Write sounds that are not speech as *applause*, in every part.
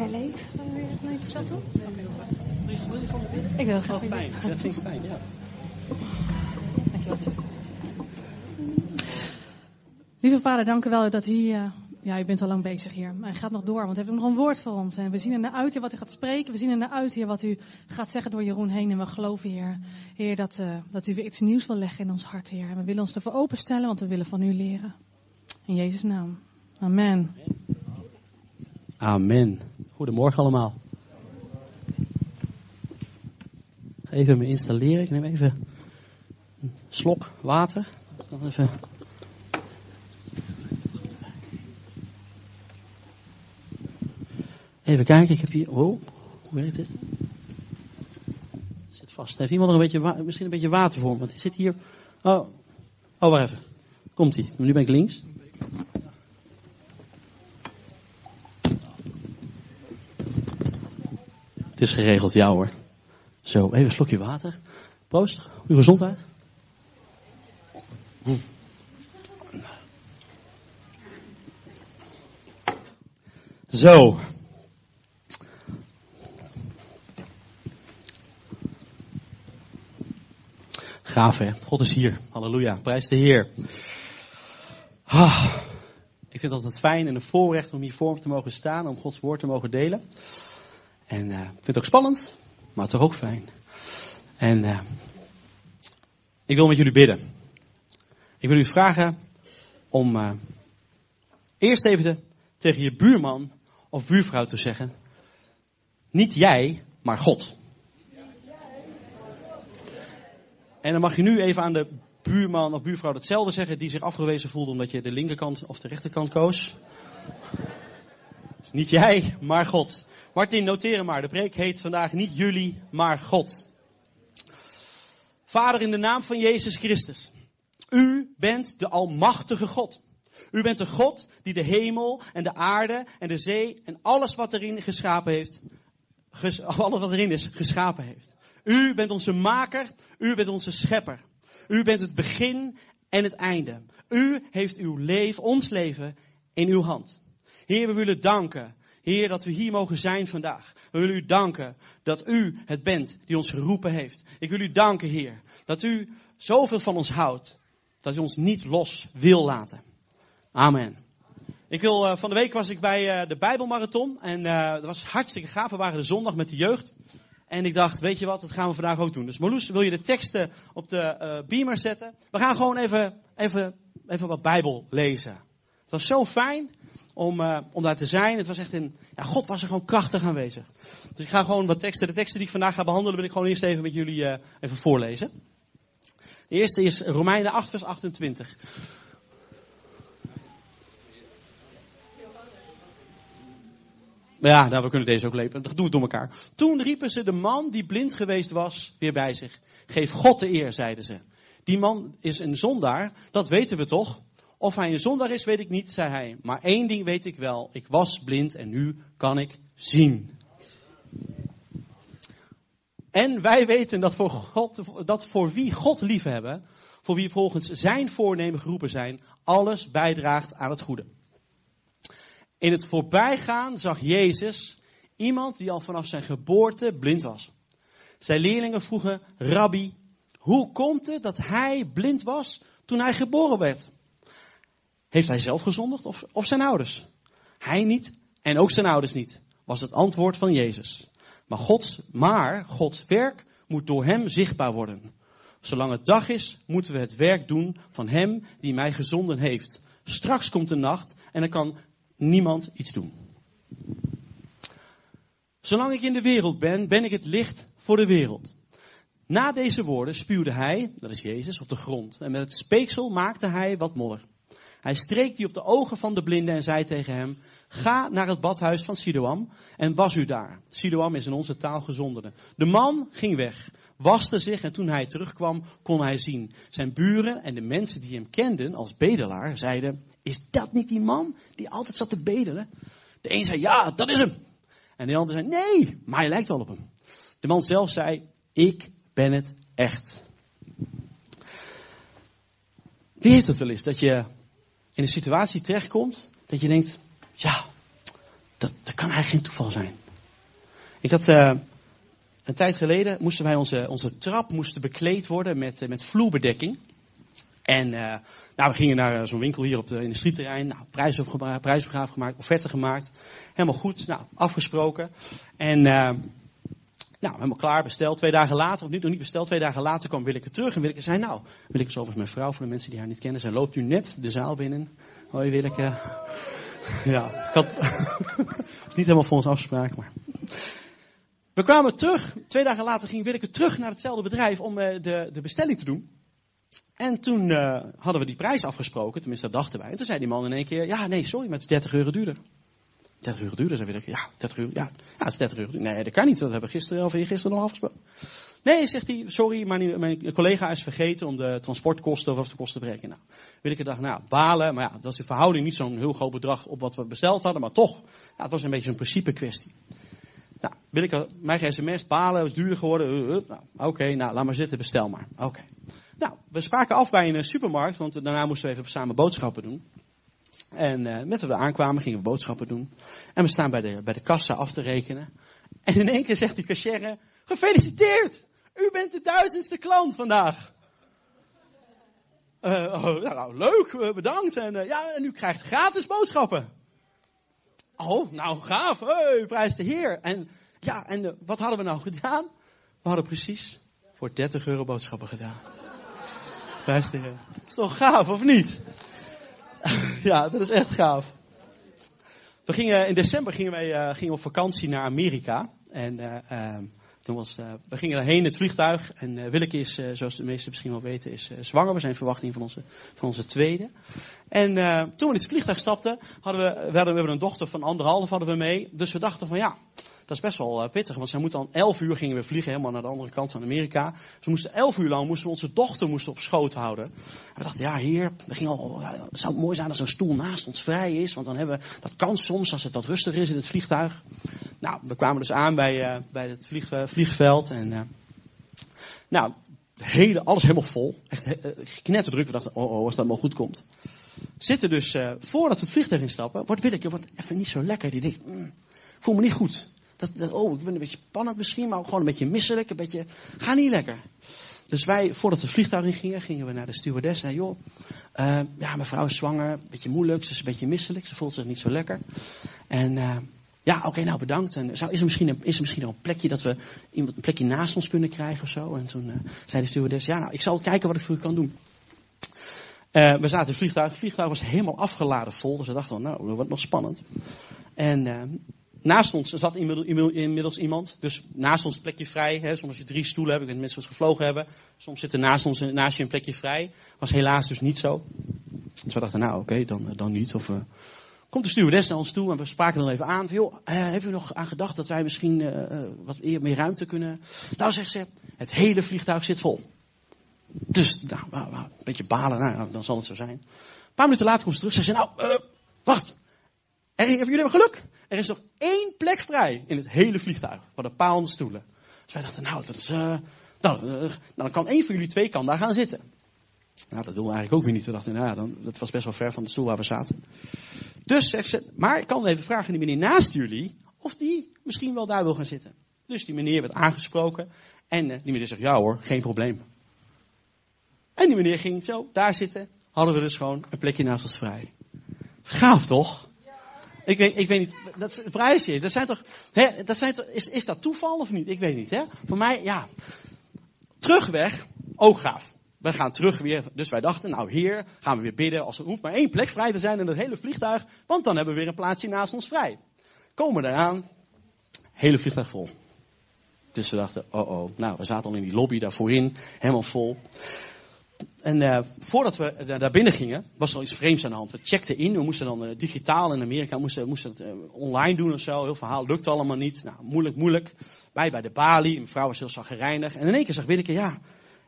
herleef. Doen? Wil je winnen? Ik wil graag fijn. Dat vind ik fijn, ja. Dankjewel. Lieve vader, dank u wel dat u, eh, ja, u bent al lang bezig hier. Maar u gaat nog door, want u heeft nog een woord voor ons. En we zien er naar uit, Heer, wat u gaat spreken. We zien er naar uit, Heer, wat u gaat zeggen door Jeroen heen. En we geloven, Heer, Heer dat, eh, dat u weer iets nieuws wil leggen in ons hart, Heer. En we willen ons ervoor openstellen, want we willen van u leren. In Jezus' naam. Amen. Amen. Goedemorgen allemaal. Even me installeren. Ik neem even een slok water. Dan even. Even kijken, ik heb hier. Oh, hoe werkt dit? Het zit vast. Heeft iemand nog een beetje, misschien een beetje water voor me? Want het zit hier. Oh, oh wacht even. Komt ie. Nu ben ik links. Het is geregeld, ja hoor. Zo, even een slokje water. Proost, uw gezondheid. Hm. Zo. Gaaf hè, God is hier. Halleluja, prijs de Heer. Ah, ik vind het altijd fijn en een voorrecht om hier voor me te mogen staan, om Gods woord te mogen delen. En eh, ik vind het ook spannend, maar toch ook fijn. En eh, ik wil met jullie bidden. Ik wil u vragen om eh, eerst even tegen je buurman of buurvrouw te zeggen. Niet jij, maar God. En dan mag je nu even aan de buurman of buurvrouw hetzelfde zeggen die zich afgewezen voelde omdat je de linkerkant of de rechterkant koos. Dus niet jij, maar God. Martin, noteer maar. De preek heet vandaag niet jullie, maar God. Vader, in de naam van Jezus Christus. U bent de Almachtige God. U bent de God die de hemel en de aarde en de zee en alles wat erin geschapen heeft, *laughs* alles wat erin is, geschapen heeft. U bent onze maker, u bent onze schepper. U bent het begin en het einde. U heeft uw leven, ons leven, in uw hand. Heer, we willen danken. Heer, dat we hier mogen zijn vandaag. We willen u danken dat u het bent die ons geroepen heeft. Ik wil u danken, Heer, dat u zoveel van ons houdt. Dat u ons niet los wil laten. Amen. Ik wil, eh, van de week was ik bij eh, de Bijbelmarathon. En eh, dat was hartstikke gaaf. We waren de zondag met de jeugd. En ik dacht, weet je wat, dat gaan we vandaag ook doen. Dus Marloes, wil je de teksten op de beamer zetten? We gaan gewoon even, even, even wat Bijbel lezen. Het was zo fijn om, eh, om daar te zijn. Het was echt een, ja, God was er gewoon krachtig aanwezig. Dus ik ga gewoon wat teksten, de teksten die ik vandaag ga behandelen, wil ik gewoon eerst even met jullie eh, even voorlezen. De eerste is Romeinen 8 vers 28. Ja, nou, we kunnen deze ook lezen. Doe het door elkaar. Toen riepen ze de man die blind geweest was weer bij zich. Geef God de eer, zeiden ze. Die man is een zondaar, dat weten we toch? Of hij een zondaar is, weet ik niet, zei hij. Maar één ding weet ik wel. Ik was blind en nu kan ik zien. En wij weten dat voor, God, dat voor wie God liefhebben, voor wie volgens zijn voornemen geroepen zijn, alles bijdraagt aan het goede. In het voorbijgaan zag Jezus iemand die al vanaf zijn geboorte blind was. Zijn leerlingen vroegen, Rabbi, hoe komt het dat hij blind was toen hij geboren werd? Heeft hij zelf gezondigd of, of zijn ouders? Hij niet en ook zijn ouders niet, was het antwoord van Jezus. Maar Gods, maar Gods werk moet door hem zichtbaar worden. Zolang het dag is, moeten we het werk doen van hem die mij gezonden heeft. Straks komt de nacht en dan kan niemand iets doen. Zolang ik in de wereld ben, ben ik het licht voor de wereld. Na deze woorden spuwde hij, dat is Jezus, op de grond. En met het speeksel maakte hij wat modder. Hij streek die op de ogen van de blinde en zei tegen hem, ga naar het badhuis van Siloam en was u daar. Siloam is in onze taal gezondene. De man ging weg, waste zich en toen hij terugkwam kon hij zien. Zijn buren en de mensen die hem kenden als bedelaar zeiden, is dat niet die man die altijd zat te bedelen? De een zei, ja, dat is hem. En de ander zei, nee, maar hij lijkt wel op hem. De man zelf zei, ik ben het echt. Wie heeft het wel eens dat je in een situatie terechtkomt dat je denkt, ja, dat, dat kan eigenlijk geen toeval zijn. Ik had, uh, een tijd geleden moesten wij onze, onze trap moesten bekleed worden met, met vloerbedekking. En uh, nou, we gingen naar zo'n winkel hier op de industrieterrein. Nou, prijs prijsbegraaf gemaakt, offerte gemaakt. Helemaal goed, nou, afgesproken. En nou, helemaal klaar, besteld. Twee dagen later, of niet, nog niet besteld, twee dagen later kwam Willeke terug. En Willeke zei, nou, Willeke is overigens mijn vrouw, voor de mensen die haar niet kennen. Zij loopt nu net de zaal binnen. Hoi Willeke. *laughs* Ja, ik had, *laughs* is niet helemaal volgens afspraak, maar... We kwamen terug, twee dagen later ging Willeke terug naar hetzelfde bedrijf om uh, de, de bestelling te doen. En toen uh, hadden we die prijs afgesproken, tenminste dat dachten wij. En toen zei die man in één keer, ja nee, sorry, maar het is 30 euro duurder. 30 euro duurder, zei Willeke. Ja, 30 euro, ja, ja, het is 30 euro duurder. Nee, dat kan niet, dat hebben we gisteren of gisteren nog afgesproken. Nee, zegt hij, sorry, maar mijn collega is vergeten om de transportkosten of afkosten te berekenen. Nou, Willeke dacht, nou, balen, maar ja, dat is in verhouding niet zo'n heel groot bedrag op wat we besteld hadden, maar toch, het was een beetje een principe kwestie. Nou, wil ik mijn sms, balen, is duurder geworden. Uh, uh, nou, Oké, nou, laat maar zitten, bestel maar. Oké. Nou, we spraken af bij een supermarkt, want daarna moesten we even samen boodschappen doen. En uh, met we er aankwamen, gingen we boodschappen doen. En we staan bij de, bij de kassa af te rekenen. En in één keer zegt die cashier, gefeliciteerd! U bent de duizendste klant vandaag. Uh, oh, nou, leuk, bedankt. En, ja, en u krijgt gratis boodschappen. Oh, nou gaaf, hey, prijs de Heer. En ja, en wat hadden we nou gedaan? We hadden precies voor 30 euro boodschappen gedaan. prijs Heer. Is toch gaaf, of niet? *laughs* ja, dat is echt gaaf. We gingen, in december gingen wij gingen op vakantie naar Amerika. En ehm, toen was, uh, we gingen daarheen, het vliegtuig. En Willeke is, zoals de meesten misschien wel weten, is zwanger. We zijn in verwachting van onze, van onze tweede. En toen we in het vliegtuig stapten, hadden we, we, we hebben een dochter van anderhalf hadden we mee. Dus we dachten van ja, dat is best wel pittig. Want zij moet dan elf uur gingen we vliegen, helemaal naar de andere kant van Amerika. Dus we moesten elf uur lang moesten we onze dochter moesten op schoot houden. En we dachten, ja heer, er ging al, het zou mooi zijn als een stoel naast ons vrij is. Want dan hebben we, dat kan soms als het wat rustiger is in het vliegtuig. Nou, we kwamen dus aan bij, uh, bij het vlieg, vliegveld. En, uh, nou, hele, alles helemaal vol. Echt knetterdruk. We dachten, oh, oh, als dat maar goed komt. Zitten dus, voordat we het vliegtuig instappen, wordt Willeke wordt even niet zo lekker. Die denkt, mm, voel me niet goed. Dat, oh, ik ben een beetje spannend misschien, maar ook gewoon een beetje misselijk. Een beetje, ga niet lekker. Dus wij, voordat we vliegtuig in gingen, gingen we naar de stewardess. En joh, uh, ja, mevrouw is zwanger, een beetje moeilijk, ze is een beetje misselijk, ze voelt zich niet zo lekker. En uh, ja, oké, nou bedankt. En zou, is, er misschien een, is er misschien nog een plekje dat we iemand een plekje naast ons kunnen krijgen of zo? En toen uh, zei de stewardess, ja, nou, ik zal kijken wat ik voor u kan doen. Uh, we zaten in het vliegtuig. Het vliegtuig was helemaal afgeladen vol. Dus we dachten, nou, wordt nog spannend. En uh, naast ons zat inmiddels iemand. Dus naast ons plekje vrij. Hè, soms als je drie stoelen hebt, ik weet mensen gevlogen hebben. Soms zit er naast ons naast je een plekje vrij. Was helaas dus niet zo. Dus we dachten, nou oké, dan, dan niet. Of komt de stewardess naar ons toe en we spraken dan even aan. Joh, uh, hebben u nog aan gedacht dat wij misschien uh, wat meer ruimte kunnen? Nou, zegt ze, het hele vliegtuig zit vol. Dus, nou, een beetje balen, nou, dan zal het zo zijn. Een paar minuten later komt ze terug, zegt ze, nou, wacht. Hebben jullie hebben geluk? Er is nog één plek vrij in het hele vliegtuig, van een paar honderd stoelen. Dus wij dachten, nou, dat is, nou, nou, dan kan één van jullie twee kan daar gaan zitten. Nou, dat doen we eigenlijk ook weer niet. We dachten, nou dan, dat was best wel ver van de stoel waar we zaten. Dus zegt ze, maar ik kan even vragen die meneer naast jullie, of die misschien wel daar wil gaan zitten. Dus die meneer werd aangesproken en uh, die meneer zegt, ja hoor, geen probleem. En die meneer ging zo daar zitten, hadden we dus gewoon een plekje naast ons vrij. Gaaf toch? Ik weet, ik weet niet, dat is het prijsje. Dat zijn toch, hè, dat zijn toch is, is dat toeval of niet? Ik weet niet, hè? Voor mij, ja. Terugweg, ook gaaf. We gaan terug weer. Dus wij dachten, nou hier gaan we weer bidden. Als er hoeft maar één plek vrij te zijn in het hele vliegtuig. Want dan hebben we weer een plaatsje naast ons vrij. Komen eraan. Hele vliegtuig vol. Dus we dachten, oh oh. Nou, we zaten al in die lobby daar voorin. Helemaal vol. En uh, voordat we daar binnen gingen, was er al iets vreemds aan de hand. We checkten in, we moesten dan uh, digitaal in Amerika, moesten, moesten het online doen of zo. Heel verhaal, lukte allemaal niet. Nou, moeilijk, moeilijk. Wij bij de balie, mijn vrouw was heel zagrijnig. En in één keer zag Willeke, ja,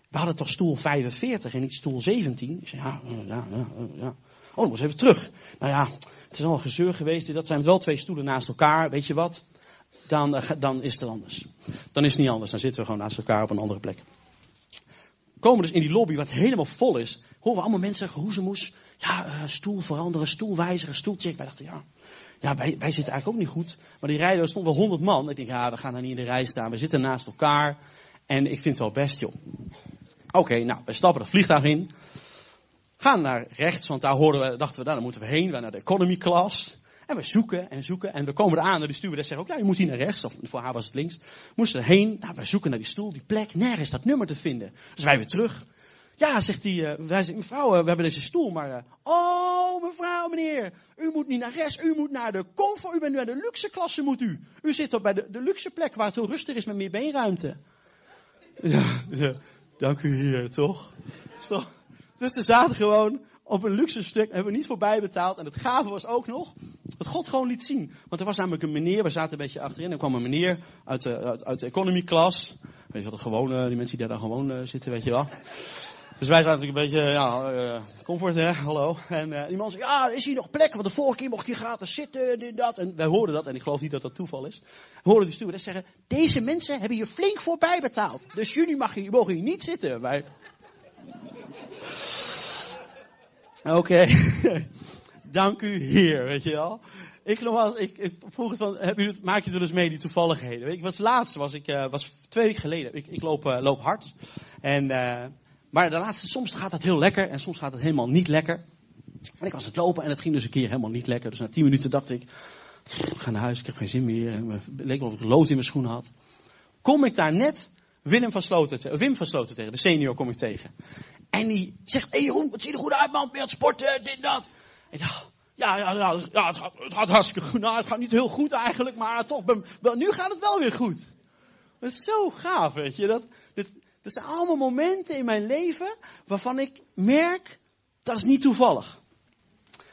we hadden toch stoel 45 en niet stoel 17? Ik zei, ja, ja, ja, ja. Oh, dan moest even terug. Nou ja, het is al een gezeur geweest. Dat zijn wel twee stoelen naast elkaar. Weet je wat? Dan, dan is het anders. Dan is het niet anders. Dan zitten we gewoon naast elkaar op een andere plek. Komen dus in die lobby wat helemaal vol is. Horen we allemaal mensen zeggen, moes. Ja, uh, stoel veranderen, stoel wijzigen, stoelcheck. Wij dachten, ja, ja, wij, wij zitten eigenlijk ook niet goed. Maar die rijden, er stond wel honderd man. Ik denk, ja, we gaan daar niet in de rij staan. We zitten naast elkaar. En ik vind het wel best, joh. Oké, nou, we stappen het vliegtuig in. Gaan naar rechts, want daar hoorden we, dachten we, nou, daar moeten we heen. We naar de economy class. We zoeken en zoeken. En we komen eraan en de stewardess zegt ook, ja, je moet hier naar rechts. Of voor haar was het links. Moesten erheen. Nou, we zoeken naar die stoel, die plek. Nergens dat nummer te vinden. Dus wij weer terug. Ja, zegt hij, uh, wij mevrouw, uh, we hebben deze stoel, maar... Uh, oh, mevrouw, meneer, u moet niet naar rechts, u moet naar de comfort, u bent nu naar de luxe klasse, moet u. U zit op bij de, de luxe plek waar het heel rustig is met meer beenruimte. Ja, dank u toch? toch? Dus ze zaten gewoon op een luxe stuk, hebben we niet voorbij betaald. En het gave was ook nog, dat God gewoon liet zien. Want er was namelijk een meneer, we zaten een beetje achterin, er kwam een meneer uit de, uit, de economy class. Weet je wat, de gewone, die mensen die daar dan gewoon zitten, weet je wel. Dus wij zaten natuurlijk een beetje, ja, uh, comfort, hè, hallo. En die man zei, ja, is hier nog plek? Want de vorige keer mocht je gratis zitten, dit, dat. En wij hoorden dat, en ik geloof niet dat dat toeval is. We hoorden die stewardess zeggen, deze mensen hebben hier flink voorbij betaald. Dus jullie mag mogen hier niet zitten. Wij... Oké. *laughs* Dank u, heer, weet je wel. Ik geloof ik, vroeg het van, heb maak je er dus mee, die toevalligheden? Ik was laatst, was ik, uh, was twee weken geleden. Ik, ik loop, loop hard. En maar de laatste, soms gaat het heel lekker en soms gaat het helemaal niet lekker. En ik was het lopen en het ging dus een keer helemaal niet lekker. Dus na tien minuten dacht ik, ik ga naar huis, ik heb geen zin meer. Het leek wel of ik lood in mijn schoenen had. Kom ik daar net van Sloten, Wim van Sloten tegen, de senior kom ik tegen. En die zegt, hey Jeroen, wat zie je er goed uit man, ben sporten, dit en dat. En dacht, ja, ja, ja, ja het, gaat, het gaat hartstikke goed. Nou, het gaat niet heel goed eigenlijk, maar toch, nu gaat het wel weer goed. Dat is zo gaaf, weet je. Dat, dit, dat zijn allemaal momenten in mijn leven waarvan ik merk, dat is niet toevallig.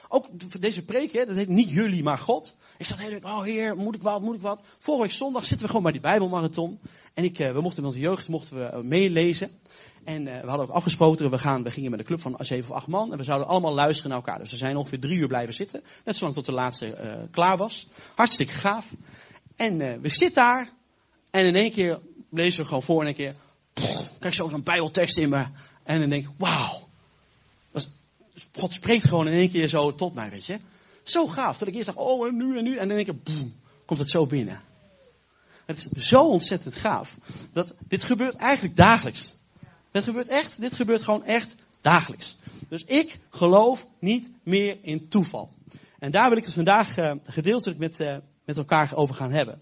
Ook deze preek, hè, dat heet niet jullie, maar God. Ik zat heel oh heer, moet ik wat, moet ik wat. Vorige zondag zitten we gewoon bij die Bijbelmarathon. En ik, eh, we mochten met onze jeugd mochten we uh, meelezen. En uh, we hadden ook afgesproken, we, gaan, we gingen met een club van zeven of acht man. En we zouden allemaal luisteren naar elkaar. Dus we zijn ongeveer drie uur blijven zitten. Net zolang tot de laatste klaar was. Hartstikke gaaf. En we zitten daar. En in één keer lezen we gewoon voor in een keer krijg zo zo'n bijbeltekst in me. En dan denk ik, wauw. God spreekt gewoon in één keer zo tot mij, weet je. Zo gaaf. Dat ik eerst dacht, oh en nu en nu. En dan denk ik, boem, komt het zo binnen. Het is zo ontzettend gaaf. Dat, dit gebeurt eigenlijk dagelijks. Dit gebeurt echt, dit gebeurt gewoon echt dagelijks. Dus ik geloof niet meer in toeval. En daar wil ik het vandaag uh, gedeeltelijk met, uh, met elkaar over gaan hebben.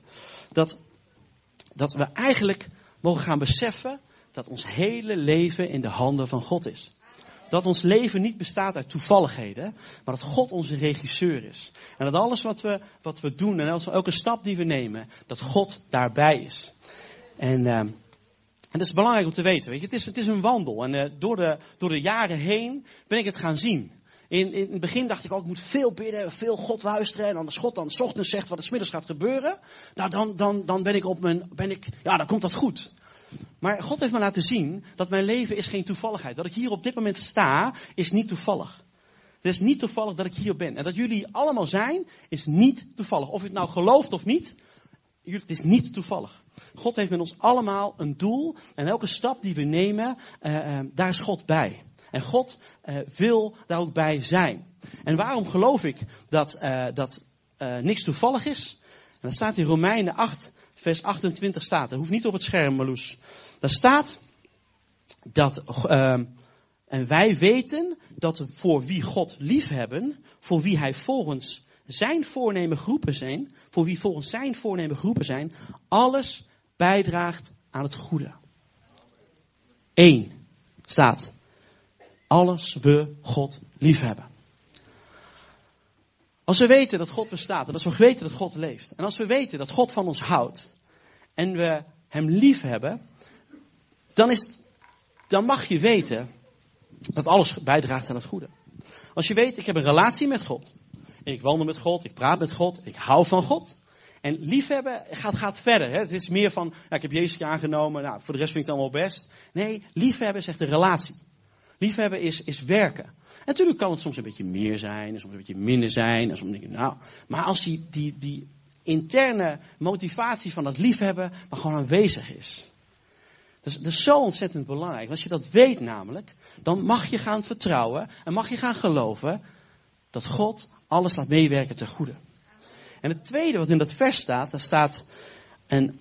Dat, dat we eigenlijk mogen gaan beseffen dat ons hele leven in de handen van God is. Dat ons leven niet bestaat uit toevalligheden, maar dat God onze regisseur is. En dat alles wat we, wat we doen en elke stap die we nemen, dat God daarbij is. En, uh, en dat is belangrijk om te weten. Weet je? Het, is, het is een wandel. En uh, door, de, door de jaren heen ben ik het gaan zien. In, in het begin dacht ik ook, ik moet veel bidden, veel God luisteren. En als God dan s ochtends zegt wat er smiddags gaat gebeuren, nou dan, dan, dan ben ik op mijn, ben ik, ja, dan komt dat goed. Maar God heeft me laten zien dat mijn leven is geen toevalligheid. Dat ik hier op dit moment sta, is niet toevallig. Het is niet toevallig dat ik hier ben. En dat jullie allemaal zijn, is niet toevallig. Of je het nou gelooft of niet, het is niet toevallig. God heeft met ons allemaal een doel. En elke stap die we nemen, uh, uh, daar is God bij. En God uh, wil daar ook bij zijn. En waarom geloof ik dat, dat niks toevallig is? En dat staat in Romeinen 8, vers 28 staat. Dat hoeft niet op het scherm, Marloes. Daar staat dat, uh, en wij weten dat voor wie God liefhebben, voor wie hij volgens zijn voornemen groepen zijn, voor wie volgens zijn voornemen groepen zijn, alles bijdraagt aan het goede. Eén staat, alles we God liefhebben. Als we weten dat God bestaat en als we weten dat God leeft en als we weten dat God van ons houdt en we Hem lief hebben, dan, is, dan mag je weten dat alles bijdraagt aan het goede. Als je weet, ik heb een relatie met God. Ik wandel met God, ik praat met God, ik hou van God. En liefhebben gaat, gaat verder. Hè? Het is meer van, ja, ik heb Jezus aangenomen, nou, voor de rest vind ik het allemaal best. Nee, liefhebben is echt een relatie. Liefhebben is, is werken. natuurlijk kan het soms een beetje meer zijn, en soms een beetje minder zijn. En soms denk nou, maar als die, die, die interne motivatie van dat liefhebben maar gewoon aanwezig is. Dat is, dat is zo ontzettend belangrijk. Als je dat weet namelijk, dan mag je gaan vertrouwen en mag je gaan geloven dat God alles laat meewerken ten goede. En het tweede wat in dat vers staat, daar staat en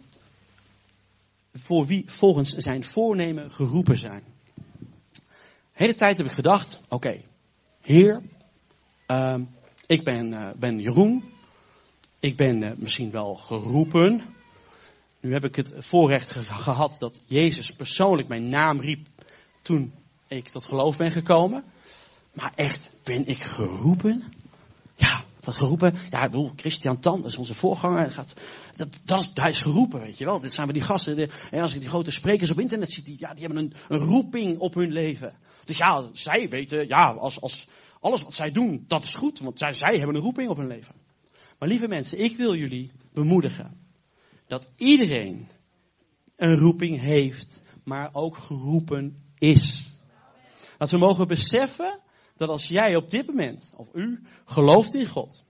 voor wie volgens zijn voornemen geroepen zijn. De hele tijd heb ik gedacht, oké, Heer, uh, ik ben, uh, ben Jeroen, ik ben uh, misschien wel geroepen. Nu heb ik het voorrecht ge gehad dat Jezus persoonlijk mijn naam riep toen ik tot geloof ben gekomen. Maar echt, ben ik geroepen? Dat geroepen. Ja, ik bedoel, Christian Tan, dat is onze voorganger. Gaat, dat, dat is, hij is geroepen, weet je wel. Dit zijn we die gasten. En als ik die grote sprekers op internet zie, die, ja, die hebben een, een roeping op hun leven. Dus ja, zij weten, ja, als, als alles wat zij doen, dat is goed. Want zij, zij hebben een roeping op hun leven. Maar lieve mensen, ik wil jullie bemoedigen. Dat iedereen een roeping heeft, maar ook geroepen is. Dat we mogen beseffen dat als jij op dit moment, of u, gelooft in God,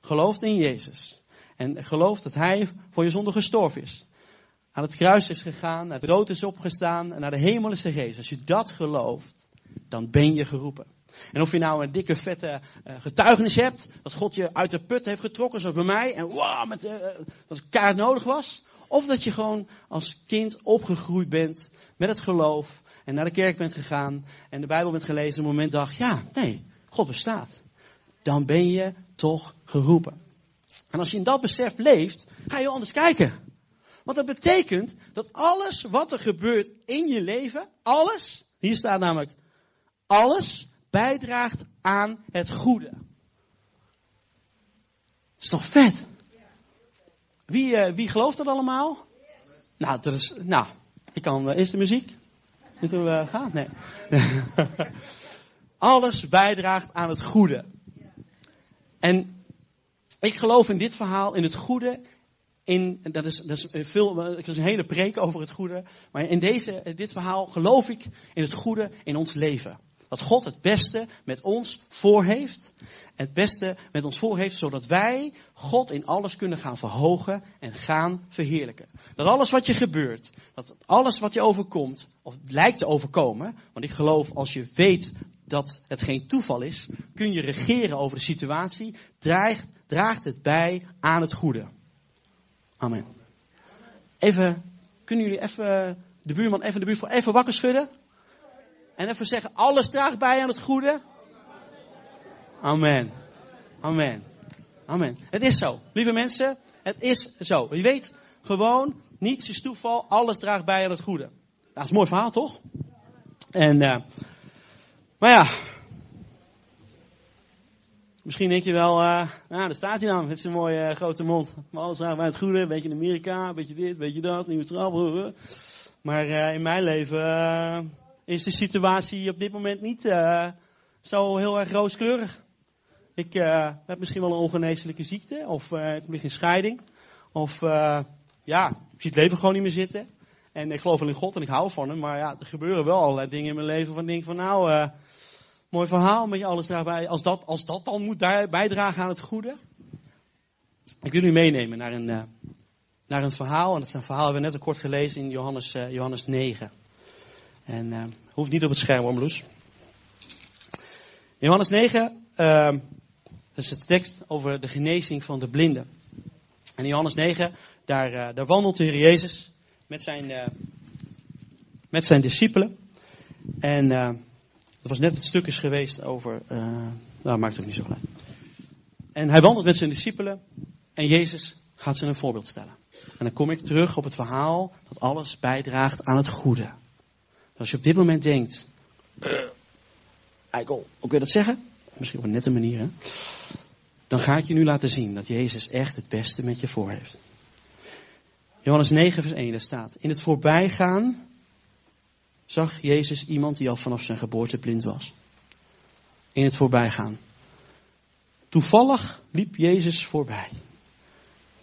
gelooft in Jezus, en gelooft dat Hij voor je zonde gestorven is, aan het kruis is gegaan, naar het brood is opgestaan en naar de hemel is gegeven. Als je dat gelooft, dan ben je geroepen. En of je nou een dikke, vette uh, getuigenis hebt, dat God je uit de put heeft getrokken, zoals bij mij, en wow, met, uh, dat kaart nodig was. Of dat je gewoon als kind opgegroeid bent met het geloof en naar de kerk bent gegaan en de Bijbel bent gelezen en op een moment dacht, ja, nee, God bestaat. Dan ben je toch geroepen. En als je in dat besef leeft, ga je anders kijken. Want dat betekent dat alles wat er gebeurt in je leven, alles, hier staat namelijk, alles bijdraagt aan het goede. Dat is toch vet? Wie, uh, wie gelooft dat allemaal? Nou, dat is, nou, ik kan, uh, is de muziek? Dan kunnen we gaan? Nee. *laughs* Alles bijdraagt aan het goede. En ik geloof in dit verhaal, in het goede, in, dat is, dat is veel, dat is een hele preek over het goede. Maar in deze, dit verhaal geloof ik in het goede in ons leven. Dat God het beste met ons voor heeft. Het beste met ons voor heeft, zodat wij God in alles kunnen gaan verhogen en gaan verheerlijken. Dat alles wat je gebeurt, dat alles wat je overkomt, of lijkt te overkomen, want ik geloof als je weet dat het geen toeval is, kun je regeren over de situatie, draagt, draagt het bij aan het goede. Amen. Even, kunnen jullie even de buurman, even de buurvrouw, even wakker schudden? En even zeggen, alles draagt bij aan het goede. Amen. Amen. Amen. Het is zo. Lieve mensen, het is zo. Je weet gewoon, niets is toeval, alles draagt bij aan het goede. Dat is een mooi verhaal, toch? En, uh, maar ja. Misschien denk je wel, uh, nou, daar staat hij dan met zijn mooie uh, grote mond. Maar alles draagt bij het goede, een beetje in Amerika, een beetje dit, een beetje dat, nieuwe trap. Maar in mijn leven is de situatie op dit moment niet zo heel erg rooskleurig. Ik uh, heb misschien wel een ongeneeslijke ziekte, of uh, ligt in scheiding, of uh, ja, ik zie het leven gewoon niet meer zitten. En ik geloof wel in God en ik hou van hem, maar ja, er gebeuren wel allerlei dingen in mijn leven van denk van nou, mooi verhaal met je alles daarbij. Als dat, als dat dan moet bijdragen aan het goede. Ik wil u meenemen naar een, naar een verhaal, en dat is een verhaal we net al kort gelezen in Johannes, Johannes 9. En hoeft niet op het scherm, hoor, Bloes. Johannes 9, uh, dat is het tekst over de genezing van de blinden. En Johannes 9, daar, uh, daar wandelt de Heer Jezus met zijn, uh, met zijn discipelen. En uh, dat was net het stukjes geweest over, nou maakt het niet zo uit. En hij wandelt met zijn discipelen en Jezus gaat ze een voorbeeld stellen. En dan kom ik terug op het verhaal dat alles bijdraagt aan het goede. Als je op dit moment denkt, eikel, hoe kun je dat zeggen? Misschien op een nette manier, hè? Dan ga ik je nu laten zien dat Jezus echt het beste met je voor heeft. Johannes 9, vers 1, daar staat: In het voorbijgaan zag Jezus iemand die al vanaf zijn geboorte blind was. In het voorbijgaan. Toevallig liep Jezus voorbij.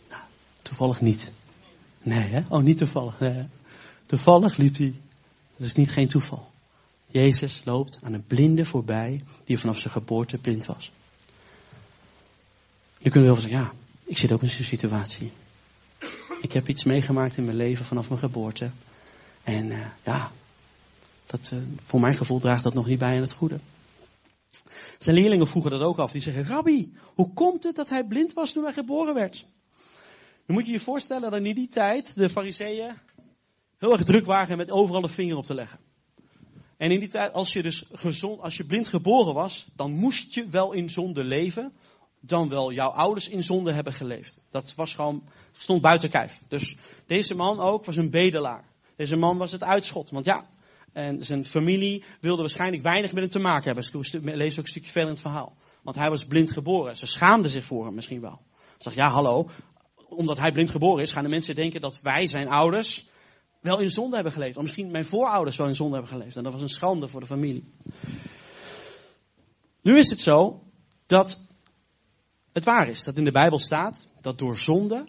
Nou, toevallig niet. Nee, hè? Oh, niet toevallig. Nee, toevallig liep hij. Dat is niet geen toeval. Jezus loopt aan een blinde voorbij die vanaf zijn geboorte blind was. Je kunt wel zeggen, ja, ik zit ook in zo'n situatie. Ik heb iets meegemaakt in mijn leven vanaf mijn geboorte. En uh, ja, dat, uh, voor mijn gevoel draagt dat nog niet bij aan het goede. Zijn leerlingen vroegen dat ook af. Die zeggen, Rabbi, hoe komt het dat hij blind was toen hij geboren werd? Dan moet je je voorstellen dat in die tijd de fariseeën heel erg druk waren met overal de vinger op te leggen. En in die tijd, als je dus gezond, als je blind geboren was, dan moest je wel in zonde leven. Dan wel jouw ouders in zonde hebben geleefd. Dat was gewoon, stond buiten kijf. Dus deze man ook was een bedelaar. Deze man was het uitschot. Want ja, en zijn familie wilde waarschijnlijk weinig met hem te maken hebben. Lees ook een stukje verder in het verhaal. Want hij was blind geboren. Ze schaamden zich voor hem misschien wel. Ze dachten, ja hallo, omdat hij blind geboren is, gaan de mensen denken dat wij, zijn ouders, wel in zonde hebben geleefd. Of misschien mijn voorouders wel in zonde hebben geleefd. En dat was een schande voor de familie. Nu is het zo dat het waar is. Dat in de Bijbel staat dat door zonde,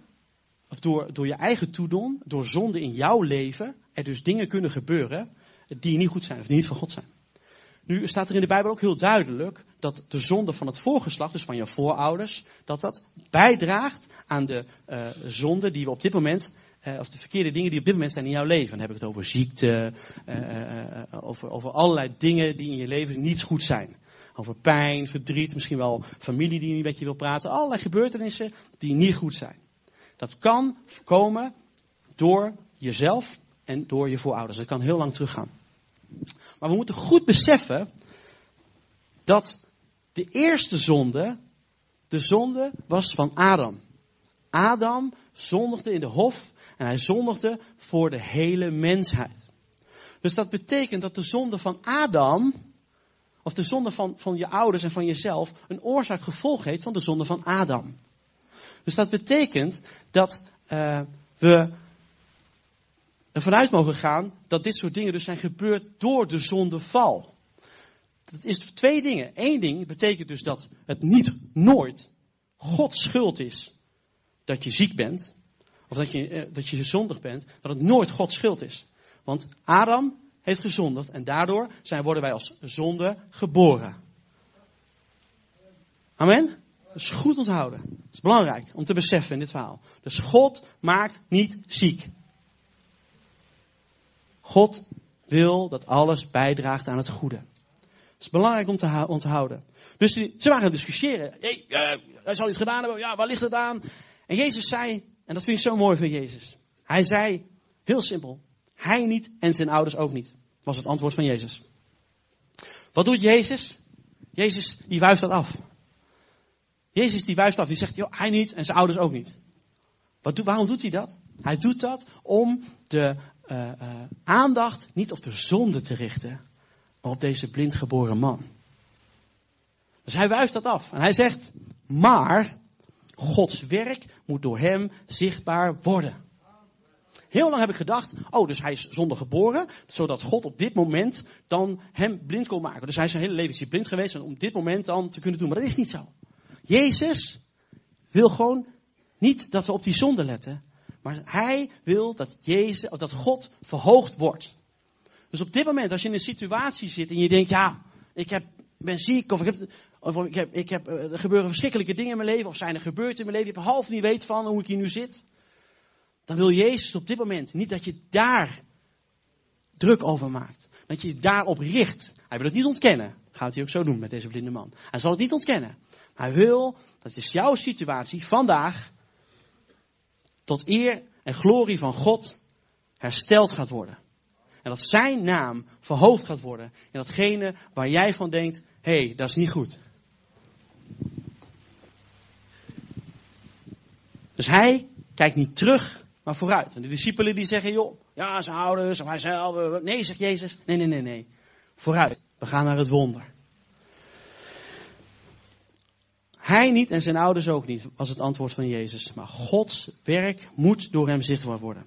of door, door je eigen toedoen, door zonde in jouw leven, er dus dingen kunnen gebeuren die niet goed zijn of die niet van God zijn. Nu staat er in de Bijbel ook heel duidelijk dat de zonde van het voorgeslacht, dus van je voorouders, dat dat bijdraagt aan de uh, zonde die we op dit moment, uh, of de verkeerde dingen die op dit moment zijn in jouw leven. Dan heb ik het over ziekte, uh, over, over allerlei dingen die in je leven niet goed zijn. Over pijn, verdriet, misschien wel familie die niet met je wil praten. Allerlei gebeurtenissen die niet goed zijn. Dat kan komen door jezelf en door je voorouders. Dat kan heel lang teruggaan. Maar we moeten goed beseffen dat de eerste zonde, de zonde was van Adam. Adam zondigde in de hof en hij zondigde voor de hele mensheid. Dus dat betekent dat de zonde van Adam, of de zonde van, van je ouders en van jezelf, een oorzaak-gevolg heeft van de zonde van Adam. Dus dat betekent dat uh, we ervan uit mogen gaan dat dit soort dingen dus zijn gebeurd door de zondeval. Dat is twee dingen. Eén ding betekent dus dat het niet nooit Gods schuld is dat je ziek bent, of dat je, eh, dat je zondig bent, dat het nooit Gods schuld is. Want Adam heeft gezondigd en daardoor zijn, worden wij als zonde geboren. Amen? Dat is goed onthouden. Dat is belangrijk om te beseffen in dit verhaal. Dus God maakt niet ziek. God wil dat alles bijdraagt aan het goede. Het is belangrijk om te onthouden. Dus ze waren aan het discussiëren. Hey, uh, hij zal iets gedaan hebben. Ja, waar ligt het aan? En Jezus zei, en dat vind ik zo mooi van Jezus. Hij zei, heel simpel. Hij niet en zijn ouders ook niet. Was het antwoord van Jezus. Wat doet Jezus? Jezus, die wuift dat af. Jezus die wuift af. Die zegt, joh, hij niet en zijn ouders ook niet. Wat waarom doet hij dat? Hij doet dat om de uh, uh, aandacht niet op de zonde te richten, maar op deze blindgeboren man. Dus hij wuift dat af en hij zegt, maar Gods werk moet door hem zichtbaar worden. Heel lang heb ik gedacht, oh, dus hij is zonder geboren, zodat God op dit moment dan hem blind kon maken. Dus hij is zijn hele leven blind geweest om dit moment dan te kunnen doen. Maar dat is niet zo. Jezus wil gewoon niet dat we op die zonde letten, maar hij wil dat, Jezus, dat God verhoogd wordt. Dus op dit moment, als je in een situatie zit en je denkt, ja, ik heb, ben ziek, of ik heb, ik heb, ik heb, eh, er gebeuren verschrikkelijke dingen in mijn leven, of zijn er gebeurd in mijn leven, je hebt half niet weet van hoe ik hier nu zit. Dan wil Jezus op dit moment niet dat je daar druk over maakt. Dat je je daarop richt. Hij wil het niet ontkennen. Gaat hij ook zo doen met deze blinde man. Hij zal het niet ontkennen. hij wil, dat is jouw situatie vandaag, tot eer en glorie van God hersteld gaat worden. En dat zijn naam verhoogd gaat worden. En datgene waar jij van denkt, hé, hey, dat is niet goed. Dus hij kijkt niet terug, maar vooruit. En de discipelen die zeggen, joh, ja, zijn ouders, hij zelf. Nee, zegt Jezus. Nee, nee, nee, nee. Vooruit. We gaan naar het wonder. Hij niet en zijn ouders ook niet, was het antwoord van Jezus. Maar Gods werk moet door hem zichtbaar worden.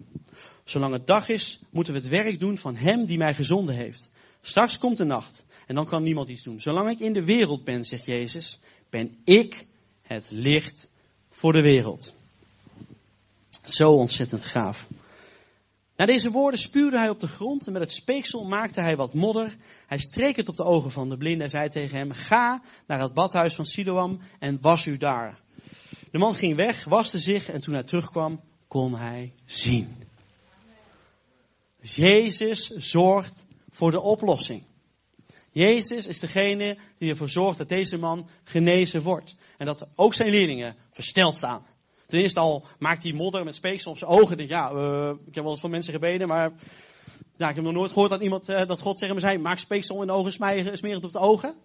Zolang het dag is, moeten we het werk doen van hem die mij gezonden heeft. Straks komt de nacht en dan kan niemand iets doen. Zolang ik in de wereld ben, zegt Jezus, ben ik het licht voor de wereld. Zo ontzettend gaaf. Na deze woorden spuwde hij op de grond en met het speeksel maakte hij wat modder. Hij streek het op de ogen van de blinde en zei tegen hem, ga naar het badhuis van Siloam en was u daar. De man ging weg, waste zich en toen hij terugkwam, kon hij zien. Dus Jezus zorgt voor de oplossing. Jezus is degene die ervoor zorgt dat deze man genezen wordt. En dat ook zijn leerlingen versteld staan. Ten eerste al maakt hij modder met speeksel op zijn ogen. Denk, ja, uh, ik heb wel eens voor mensen gebeden, maar ja, ik heb nog nooit gehoord dat, iemand, uh, dat God tegen me zei, maak speeksel in de ogen, smerend op de ogen.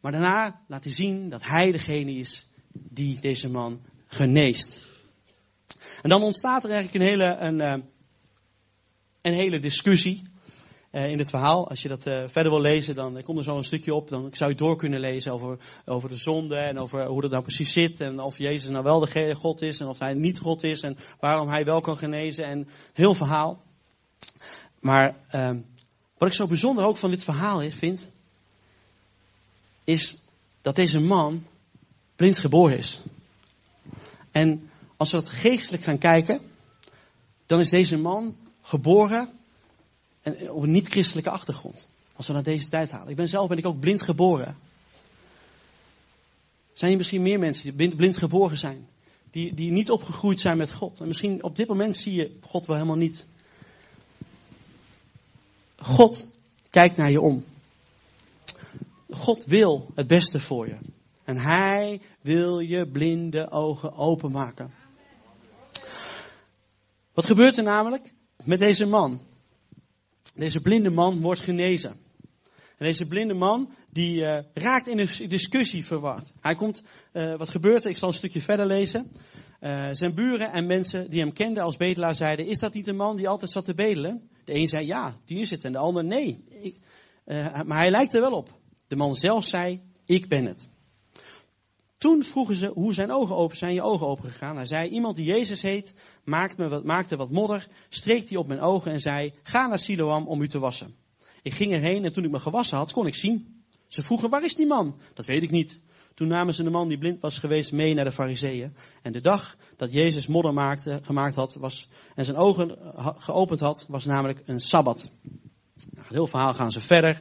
Maar daarna laat hij zien dat hij degene is die deze man geneest. En dan ontstaat er eigenlijk een hele, een, uh, een hele discussie in dit verhaal. Als je dat uh, verder wil lezen, dan komt er zo een stukje op. Dan zou je door kunnen lezen over, over de zonde en over hoe dat nou precies zit. En of Jezus nou wel de God is en of hij niet God is. En waarom hij wel kan genezen. En heel verhaal. Maar uh, wat ik zo bijzonder ook van dit verhaal vind, is dat deze man blind geboren is. En als we dat geestelijk gaan kijken, dan is deze man geboren en op een niet-christelijke achtergrond. Als we naar deze tijd halen. Ik ben zelf ben ik ook blind geboren. Zijn er misschien meer mensen die blind, blind geboren zijn? Die, die niet opgegroeid zijn met God. En misschien op dit moment zie je God wel helemaal niet. God kijkt naar je om. God wil het beste voor je. En hij wil je blinde ogen openmaken. Wat gebeurt er namelijk met deze man? Deze blinde man wordt genezen. En deze blinde man die uh, raakt in een discussie verward. Hij komt, uh, wat gebeurt er? Ik zal een stukje verder lezen. Uh, zijn buren en mensen die hem kenden als bedelaar zeiden, is dat niet een man die altijd zat te bedelen? De een zei ja, die is het. En de ander nee. Ik, maar hij lijkt er wel op. De man zelf zei, ik ben het. Toen vroegen ze hoe zijn ogen open zijn, je ogen open gegaan. Hij zei, iemand die Jezus heet, maakte, wat, maakte wat modder, streek die op mijn ogen en zei, ga naar Siloam om u te wassen. Ik ging erheen en toen ik me gewassen had, kon ik zien. Ze vroegen, waar is die man? Dat weet ik niet. Toen namen ze de man die blind was geweest mee naar de fariseeën. En de dag dat Jezus modder maakte, gemaakt had was, en zijn ogen geopend had, was namelijk een Sabbat. Nou, het hele verhaal gaan ze verder.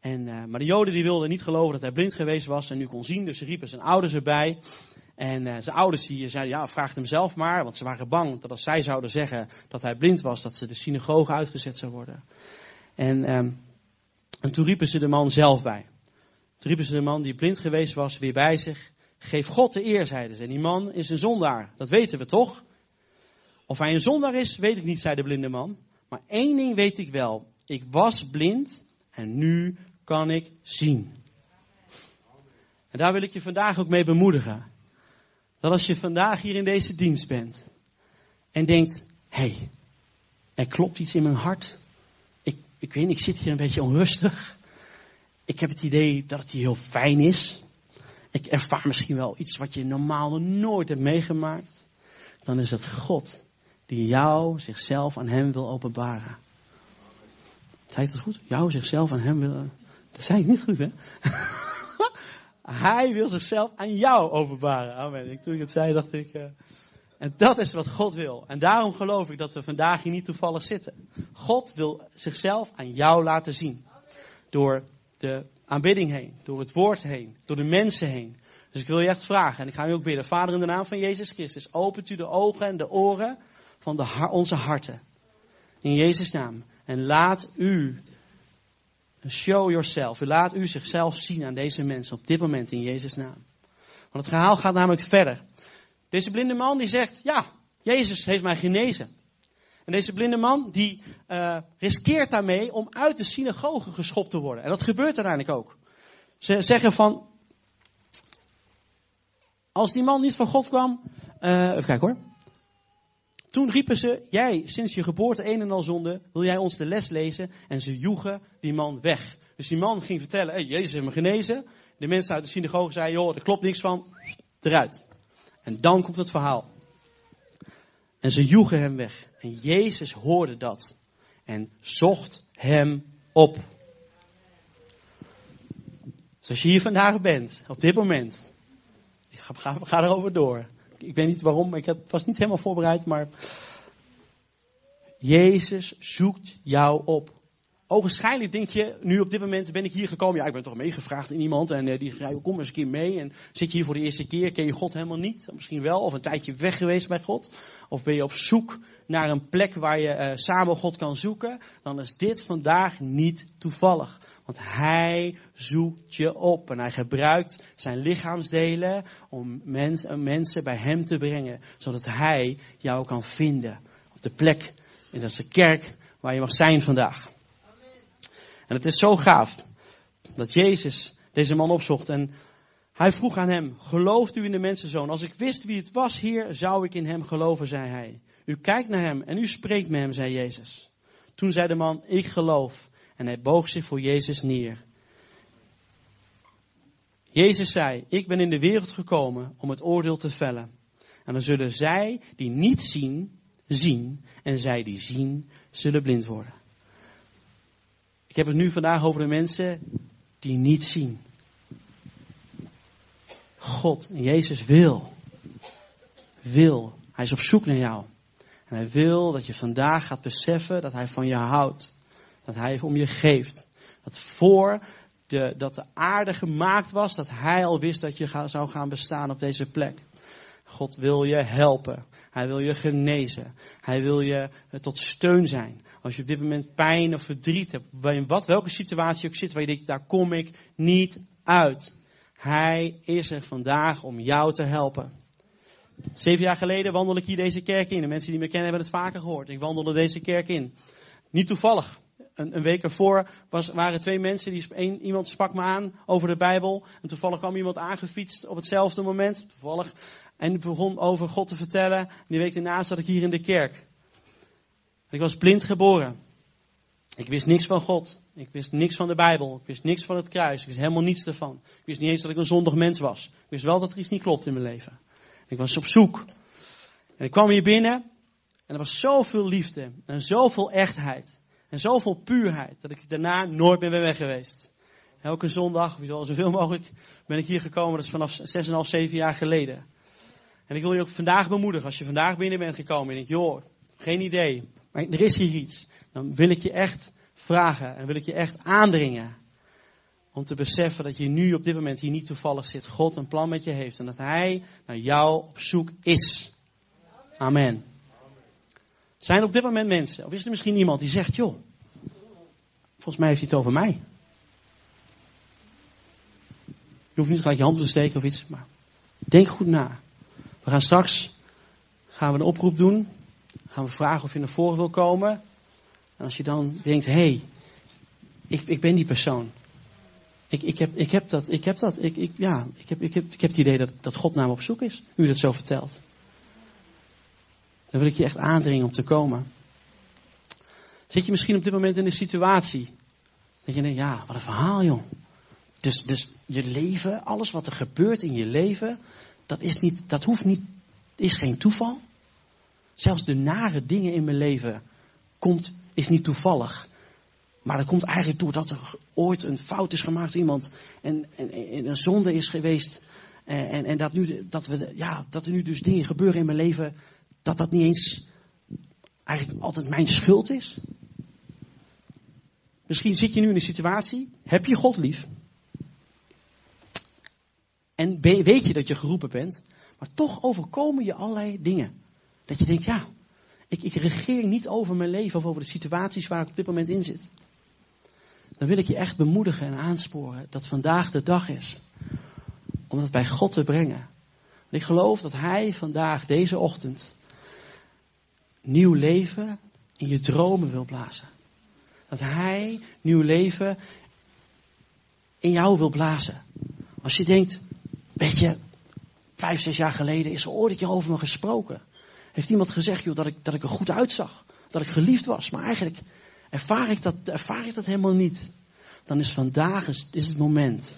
En, uh, maar de Joden die wilden niet geloven dat hij blind geweest was en nu kon zien. Dus ze riepen zijn ouders erbij. En uh, zijn ouders die zeiden, ja, vraag hem zelf maar. Want ze waren bang dat als zij zouden zeggen dat hij blind was, dat ze de synagoge uitgezet zou worden. En, um, en toen riepen ze de man zelf bij. Toen riepen ze de man die blind geweest was weer bij zich. Geef God de eer, zeiden ze. En die man is een zondaar. Dat weten we toch? Of hij een zondaar is, weet ik niet, zei de blinde man. Maar één ding weet ik wel. Ik was blind en nu kan ik zien. En daar wil ik je vandaag ook mee bemoedigen. Dat als je vandaag hier in deze dienst bent en denkt, hé, hey, er klopt iets in mijn hart. Ik, ik weet ik zit hier een beetje onrustig. Ik heb het idee dat het hier heel fijn is. Ik ervaar misschien wel iets wat je normaal nooit hebt meegemaakt. Dan is het God die jou zichzelf aan hem wil openbaren. Zei dat goed? Jou zichzelf aan hem wil. Dat zei ik niet goed, hè? *laughs* Hij wil zichzelf aan jou openbaren. Amen. Toen ik het zei, dacht ik. Uh... En dat is wat God wil. En daarom geloof ik dat we vandaag hier niet toevallig zitten. God wil zichzelf aan jou laten zien. Door de aanbidding heen, door het woord heen, door de mensen heen. Dus ik wil je echt vragen, en ik ga u ook bidden. Vader, in de naam van Jezus Christus, opent u de ogen en de oren van de, onze harten. In Jezus' naam. En laat u Show yourself. U laat u zichzelf zien aan deze mensen op dit moment in Jezus' naam. Want het verhaal gaat namelijk verder. Deze blinde man die zegt, ja, Jezus heeft mij genezen. En deze blinde man die uh, riskeert daarmee om uit de synagoge geschopt te worden. En dat gebeurt uiteindelijk ook. Ze zeggen van, als die man niet van God kwam, uh, even kijken hoor. Toen riepen ze, jij, sinds je geboorte een en al zonde, wil jij ons de les lezen? En ze joegen die man weg. Dus die man ging vertellen, hey, Jezus heeft me genezen. De mensen uit de synagoge zeiden, joh, er klopt niks van, eruit. En dan komt het verhaal. En ze joegen hem weg. En Jezus hoorde dat. En zocht hem op. Dus als je hier vandaag bent, op dit moment. Ga, ga erover door ik weet niet waarom, ik was niet helemaal voorbereid, maar Jezus zoekt jou op. ogenschijnlijk denk je, nu op dit moment ben ik hier gekomen. Ja, ik ben toch meegevraagd in iemand. En uh, die zei, kom eens een keer mee. En zit je hier voor de eerste keer, ken je God helemaal niet. Misschien wel, of een tijdje weg geweest bij God. Of ben je op zoek naar een plek waar je uh, samen God kan zoeken. Dan is dit vandaag niet toevallig. Want hij zoekt je op. En hij gebruikt zijn lichaamsdelen om mens, mensen bij hem te brengen. Zodat hij jou kan vinden. Op de plek, en dat is de kerk, waar je mag zijn vandaag. En het is zo gaaf dat Jezus deze man opzocht en hij vroeg aan hem, gelooft u in de mensenzoon? Als ik wist wie het was hier, zou ik in hem geloven, zei hij. U kijkt naar hem en u spreekt met hem, zei Jezus. Toen zei de man, ik geloof. En hij boog zich voor Jezus neer. Jezus zei, ik ben in de wereld gekomen om het oordeel te vellen. En dan zullen zij die niet zien, zien. En zij die zien, zullen blind worden. Ik heb het nu vandaag over de mensen die niet zien. God, Jezus wil. Wil. Hij is op zoek naar jou. En hij wil dat je vandaag gaat beseffen dat hij van je houdt. Dat hij om je geeft. Dat voor de, dat de aarde gemaakt was, dat hij al wist dat je zou gaan bestaan op deze plek. God wil je helpen. Hij wil je genezen. Hij wil je eh, tot steun zijn. Als je op dit moment pijn of verdriet hebt, in wat, welke situatie ook zit, waar je denkt, daar kom ik niet uit. Hij is er vandaag om jou te helpen. Zeven jaar geleden wandelde ik hier deze kerk in. De mensen die me kennen hebben het vaker gehoord. Ik wandelde deze kerk in. Niet toevallig. Een, een week ervoor was, waren twee mensen, die, iemand sprak me aan over de Bijbel. En toevallig kwam iemand aangefietst op hetzelfde moment. Toevallig. En begon over God te vertellen. En die week daarna zat ik hier in de kerk. Ik was blind geboren. Ik wist niks van God. Ik wist niks van de Bijbel. Ik wist niks van het kruis. Ik wist helemaal niets ervan. Ik wist niet eens dat ik een zondig mens was. Ik wist wel dat er iets niet klopt in mijn leven. Ik was op zoek. En ik kwam hier binnen. En er was zoveel liefde. En zoveel echtheid. En zoveel puurheid. Dat ik daarna nooit meer ben weg geweest. Elke zondag, of zoveel mogelijk, ben ik hier gekomen. Dat is vanaf 6,5, 7 jaar geleden. En ik wil je ook vandaag bemoedigen. Als je vandaag binnen bent gekomen en denkt, joh, geen idee. Maar er is hier iets. Dan wil ik je echt vragen en wil ik je echt aandringen. Om te beseffen dat je nu op dit moment hier niet toevallig zit. God een plan met je heeft. En dat Hij naar jou op zoek is. Amen. Zijn er op dit moment mensen, of is er misschien iemand die zegt, joh, volgens mij heeft hij het over mij. Je hoeft niet gelijk je hand te steken of iets, maar denk goed na. We gaan straks gaan we een oproep doen gaan we vragen of je naar voren wil komen. En als je dan denkt, hé, hey, ik, ik ben die persoon. Ik, ik, heb, ik heb dat, ik heb dat, ik, ik, ja, ik heb, ik, heb, ik heb het idee dat, dat God naar me op zoek is, nu dat zo vertelt. Dan wil ik je echt aandringen om te komen. Zit je misschien op dit moment in een situatie, dat je denkt, ja, wat een verhaal joh. Dus, dus je leven, alles wat er gebeurt in je leven, dat is niet, dat hoeft niet, is geen toeval. Zelfs de nare dingen in mijn leven komt, is niet toevallig. Maar dat komt eigenlijk doordat er ooit een fout is gemaakt iemand. En, en, en een zonde is geweest. En, en, en, dat, nu, dat, we, ja, dat er nu dus dingen gebeuren in mijn leven. Dat dat niet eens eigenlijk altijd mijn schuld is. Misschien zit je nu in een situatie. Heb je God lief? En weet je dat je geroepen bent. Maar toch overkomen je allerlei dingen. Dat je denkt, ja, ik, ik regeer niet over mijn leven of over de situaties waar ik op dit moment in zit. Dan wil ik je echt bemoedigen en aansporen dat vandaag de dag is. Om dat bij God te brengen. En ik geloof dat Hij vandaag, deze ochtend, nieuw leven in je dromen wil blazen. Dat Hij nieuw leven in jou wil blazen. Als je denkt, weet je, vijf, zes jaar geleden is er ooit een keer over me gesproken. Heeft iemand gezegd joh, dat, ik, dat ik er goed uitzag? Dat ik geliefd was? Maar eigenlijk ervaar ik dat, ervaar ik dat helemaal niet. Dan is vandaag is, het moment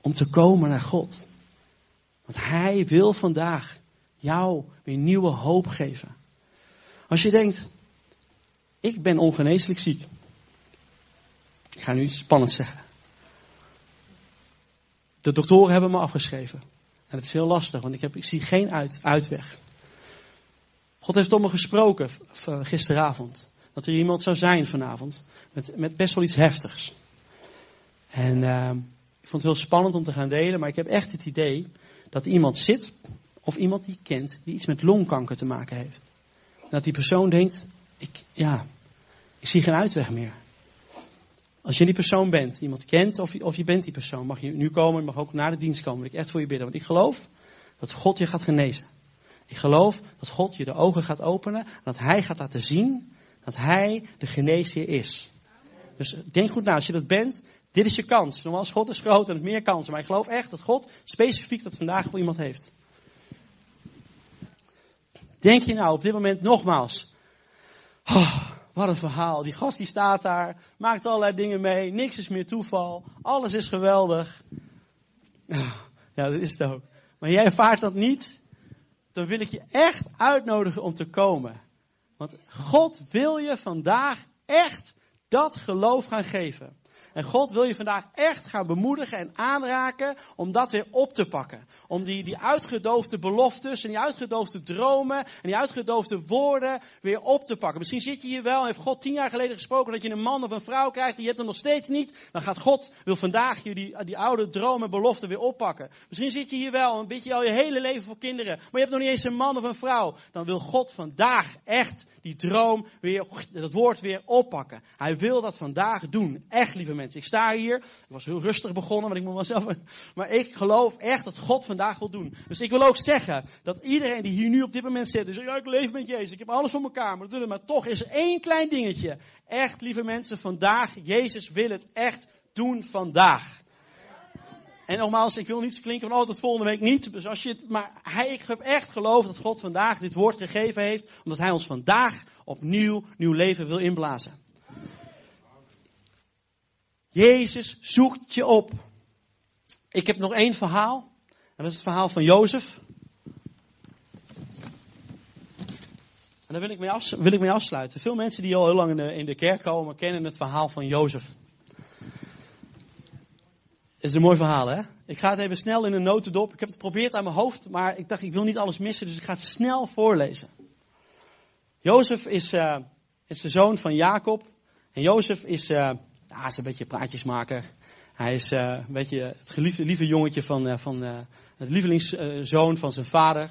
om te komen naar God. Want Hij wil vandaag jou weer nieuwe hoop geven. Als je denkt, ik ben ongeneeslijk ziek. Ik ga nu iets spannends zeggen. De doktoren hebben me afgeschreven. En het is heel lastig, want ik, heb, ik zie geen uit, uitweg. God heeft tot me gesproken gisteravond. dat er iemand zou zijn vanavond met, met best wel iets heftigs. En uh, ik vond het heel spannend om te gaan delen, maar ik heb echt het idee dat iemand zit, of iemand die kent, die iets met longkanker te maken heeft. Dat die persoon denkt, ik, ja, ik zie geen uitweg meer. Als je die persoon bent, iemand kent of je, of je bent die persoon, mag je nu komen, mag ook na de dienst komen. Wil ik echt voor je bidden. Want ik geloof dat God je gaat genezen. Ik geloof dat God je de ogen gaat openen en dat Hij gaat laten zien dat Hij de geneesheer is. Dus denk goed na, als je dat bent, dit is je kans. Nogmaals, God is groot en heeft meer kansen. Maar ik geloof echt dat God specifiek dat vandaag voor iemand heeft. Denk je nou op dit moment nogmaals. Wat een verhaal. Die gast die staat daar, maakt allerlei dingen mee. Niks is meer toeval. Alles is geweldig. Ja, dat is het ook. Maar jij ervaart dat niet. Dan wil ik je echt uitnodigen om te komen. Want God wil je vandaag echt dat geloof gaan geven. En God wil je vandaag echt gaan bemoedigen en aanraken om dat weer op te pakken. Om die, die uitgedoofde beloftes en die uitgedoofde dromen en die uitgedoofde woorden weer op te pakken. Misschien zit je hier wel heeft God tien jaar geleden gesproken dat je een man of een vrouw krijgt en je hebt hem nog steeds niet. Dan gaat God, wil vandaag je die, die oude dromen en beloften weer oppakken. Misschien zit je hier wel en bid je al je hele leven voor kinderen, maar je hebt nog niet eens een man of een vrouw. Dan wil God vandaag echt die droom weer, dat woord weer oppakken. Hij wil dat vandaag doen. Echt lieve mensen. Ik sta hier. Ik was heel rustig begonnen, want ik moet mezelf. Maar ik geloof echt dat God vandaag wil doen. Dus ik wil ook zeggen dat iedereen die hier nu op dit moment zit. Dus ja, ik leef met Jezus. Ik heb alles voor elkaar. Maar, maar toch is er één klein dingetje. Echt, lieve mensen, vandaag. Jezus wil het echt doen vandaag. En nogmaals, ik wil niet klinken van, oh, dat volgende week niet. Dus als je maar hij, ik heb echt geloof dat God vandaag dit woord gegeven heeft. Omdat hij ons vandaag opnieuw nieuw leven wil inblazen. Jezus zoekt je op. Ik heb nog één verhaal. En dat is het verhaal van Jozef. En daar wil ik, mee wil ik afsluiten. Veel mensen die al heel lang in de, in de kerk komen, kennen het verhaal van Jozef. Het is een mooi verhaal, hè? Ik ga het even snel in een notendop. Ik heb het geprobeerd aan mijn hoofd, maar ik dacht, ik wil niet alles missen, dus ik ga het snel voorlezen. Jozef is, uh, is de zoon van Jacob. En Jozef is, uh, ja, hij is een beetje praatjesmaker. Hij is uh, een beetje het geliefde, lieve jongetje van, uh, van uh, het lievelingszoon van zijn vader.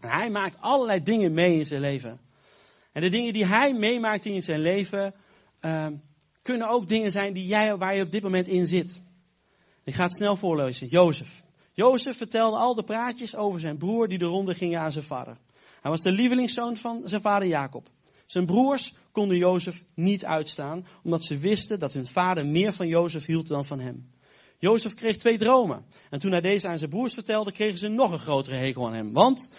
En hij maakt allerlei dingen mee in zijn leven. En de dingen die hij meemaakt in zijn leven, uh, kunnen ook dingen zijn die jij, waar je op dit moment in zit. Ik ga het snel voorlezen. Jozef. Jozef vertelde al de praatjes over zijn broer die de ronde gingen aan zijn vader. Hij was de lievelingszoon van zijn vader Jacob. Zijn broers konden Jozef niet uitstaan, omdat ze wisten dat hun vader meer van Jozef hield dan van hem. Jozef kreeg twee dromen. En toen hij deze aan zijn broers vertelde, kregen ze nog een grotere hekel aan hem. Want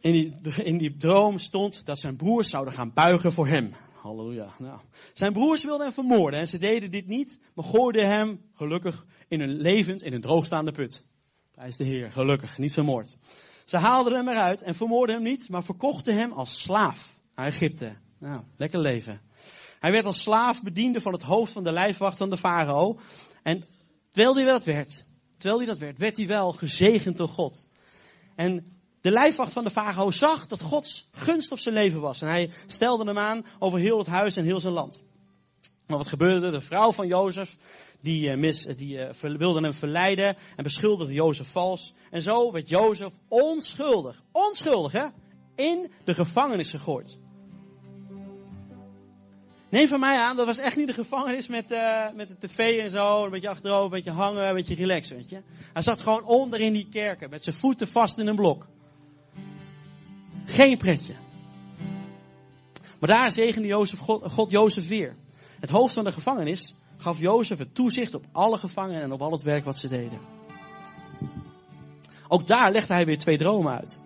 in die, in die droom stond dat zijn broers zouden gaan buigen voor hem. Halleluja. Nou, zijn broers wilden hem vermoorden en ze deden dit niet, maar gooiden hem gelukkig in een levend in een droogstaande put. Hij is de Heer, gelukkig, niet vermoord. Ze haalden hem eruit en vermoorden hem niet, maar verkochten hem als slaaf naar Egypte. Nou, lekker leven. Hij werd als slaaf bediende van het hoofd van de lijfwacht van de farao. En terwijl hij dat werd, terwijl hij dat werd, werd hij wel gezegend door God. En de lijfwacht van de farao zag dat Gods gunst op zijn leven was. En hij stelde hem aan over heel het huis en heel zijn land. Maar wat gebeurde? De vrouw van Jozef, die, uh, mis, die uh, wilde hem verleiden en beschuldigde Jozef vals. En zo werd Jozef onschuldig, onschuldig hè, in de gevangenis gegooid. Neem van mij aan, dat was echt niet de gevangenis met, uh, met de tv en zo, een beetje achterover, een beetje hangen, een beetje relaxen, weet je. Hij zat gewoon onder in die kerken, met zijn voeten vast in een blok. Geen pretje. Maar daar zegende Jozef God, God Jozef weer. Het hoofd van de gevangenis gaf Jozef het toezicht op alle gevangenen en op al het werk wat ze deden. Ook daar legde hij weer twee dromen uit.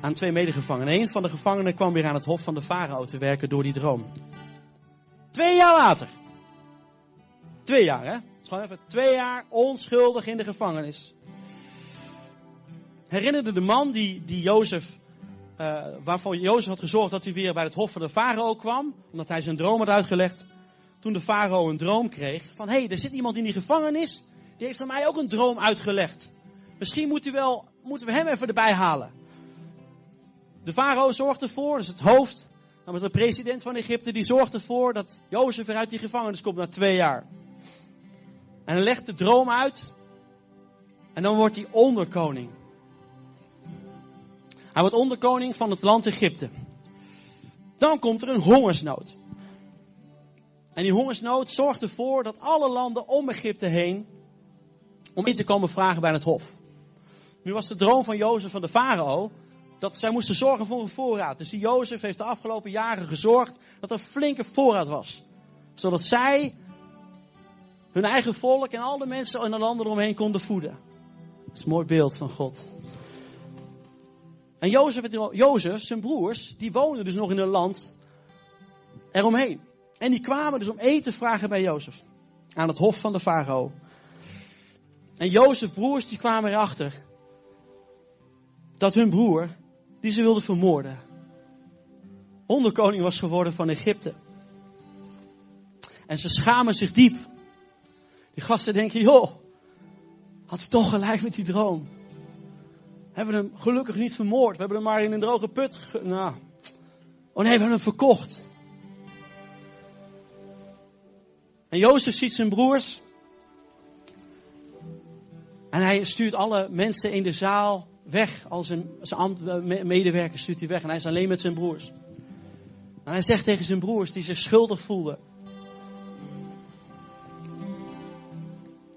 Aan twee medegevangenen. Een van de gevangenen kwam weer aan het hof van de farao te werken door die droom. Twee jaar later. Twee jaar, hè? gewoon even twee jaar onschuldig in de gevangenis. Herinnerde de man die, die Jozef uh, waarvoor Jozef had gezorgd dat hij weer bij het hof van de farao kwam, omdat hij zijn droom had uitgelegd. Toen de farao een droom kreeg van, hé, hey, er zit iemand in die gevangenis, die heeft aan mij ook een droom uitgelegd. Misschien moet u wel, moeten we hem even erbij halen. De farao zorgt ervoor, dus het hoofd, namelijk de president van Egypte, die zorgt ervoor dat Jozef weer uit die gevangenis komt na twee jaar. En hij legt de droom uit. En dan wordt hij onderkoning. Hij wordt onderkoning van het land Egypte. Dan komt er een hongersnood. En die hongersnood zorgt ervoor dat alle landen om Egypte heen om in te komen vragen bij het hof. Nu was de droom van Jozef van de farao dat zij moesten zorgen voor een voorraad. Dus die Jozef heeft de afgelopen jaren gezorgd dat er flinke voorraad was. Zodat zij hun eigen volk en al de mensen in de landen eromheen konden voeden. Dat is een mooi beeld van God. En Jozef, Jozef, zijn broers, die woonden dus nog in een land eromheen. En die kwamen dus om eten vragen bij Jozef. Aan het hof van de farao. En Jozef broers die kwamen erachter. Dat hun broer, die ze wilden vermoorden. Onderkoning was geworden van Egypte. En ze schamen zich diep. Die gasten denken, joh, had hij toch gelijk met die droom. Hebben hem gelukkig niet vermoord. We hebben hem maar in een droge put. Nou. Oh nee, we hebben hem verkocht. En Jozef ziet zijn broers. En hij stuurt alle mensen in de zaal weg. Al zijn, zijn medewerkers stuurt hij weg. En hij is alleen met zijn broers. En hij zegt tegen zijn broers die zich schuldig voelden.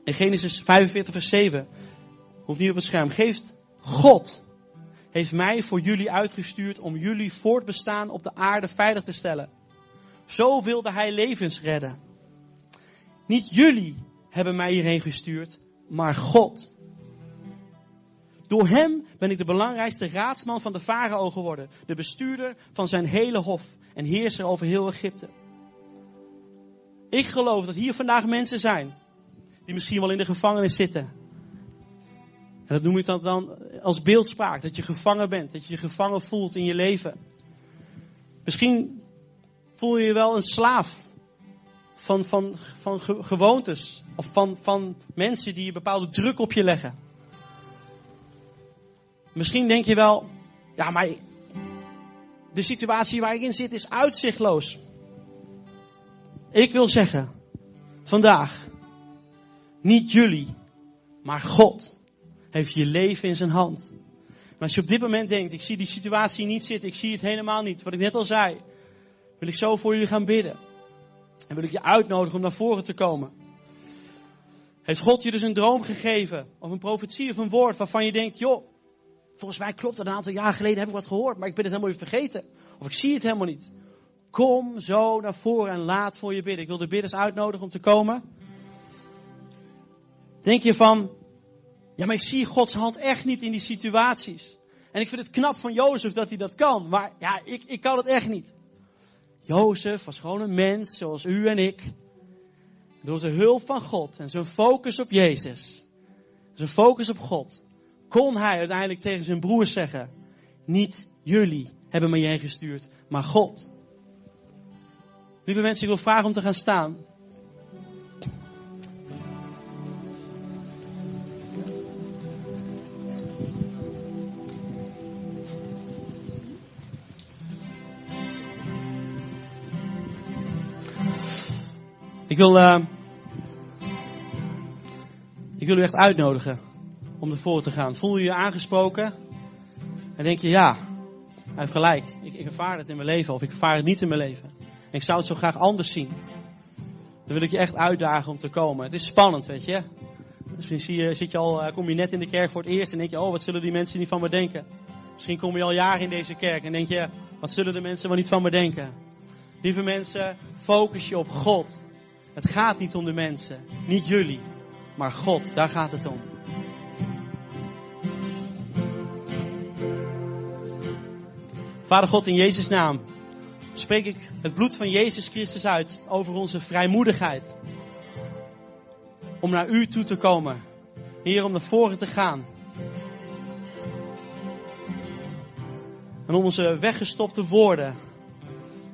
In Genesis 45 vers 7. Hoeft niet op het scherm. Geeft God heeft mij voor jullie uitgestuurd om jullie voortbestaan op de aarde veilig te stellen. Zo wilde hij levens redden. Niet jullie hebben mij hierheen gestuurd, maar God. Door hem ben ik de belangrijkste raadsman van de farao geworden, de bestuurder van zijn hele hof en heerser over heel Egypte. Ik geloof dat hier vandaag mensen zijn die misschien wel in de gevangenis zitten. En dat noem ik dan, dan als beeldspraak, dat je gevangen bent, dat je je gevangen voelt in je leven. Misschien voel je je wel een slaaf van, van, van gewoontes of van, van mensen die een bepaalde druk op je leggen. Misschien denk je wel, ja, maar de situatie waar ik in zit is uitzichtloos. Ik wil zeggen, vandaag, niet jullie, maar God heeft je leven in zijn hand. Maar als je op dit moment denkt, ik zie die situatie niet zitten, ik zie het helemaal niet, wat ik net al zei, wil ik zo voor jullie gaan bidden. En wil ik je uitnodigen om naar voren te komen. Heeft God je dus een droom gegeven, of een profetie of een woord waarvan je denkt, joh, volgens mij klopt het een aantal jaar geleden heb ik wat gehoord, maar ik ben het helemaal weer vergeten. Of ik zie het helemaal niet. Kom zo naar voren en laat voor je bidden. Ik wil de bidders uitnodigen om te komen. Denk je van, ja maar ik zie Gods hand echt niet in die situaties. En ik vind het knap van Jozef dat hij dat kan, maar ja, ik, ik kan het echt niet. Jozef was gewoon een mens zoals u en ik. Door zijn hulp van God en zijn focus op Jezus, zijn focus op God, kon hij uiteindelijk tegen zijn broers zeggen, niet jullie hebben me heen gestuurd, maar God. Lieve mensen, ik wil vragen om te gaan staan. Ik wil, uh, ik wil u echt uitnodigen om ervoor te gaan. Voel je je aangesproken? En denk je, ja, hij heeft gelijk. Ik, ik ervaar het in mijn leven of ik ervaar het niet in mijn leven. En ik zou het zo graag anders zien. Dan wil ik je echt uitdagen om te komen. Het is spannend, weet je. Misschien zie je, zit je al, eh, kom je net in de kerk voor het eerst en denk je, oh, wat zullen die mensen niet van me denken? Misschien kom je al jaren in deze kerk en denk je, wat zullen de mensen wel niet van me denken? Lieve mensen, focus je op God. Het gaat niet om de mensen, niet jullie, maar God, daar gaat het om. Vader God, in Jezus' naam spreek ik het bloed van Jezus Christus uit over onze vrijmoedigheid. Om naar U toe te komen. Hier om naar voren te gaan. En om onze weggestopte woorden,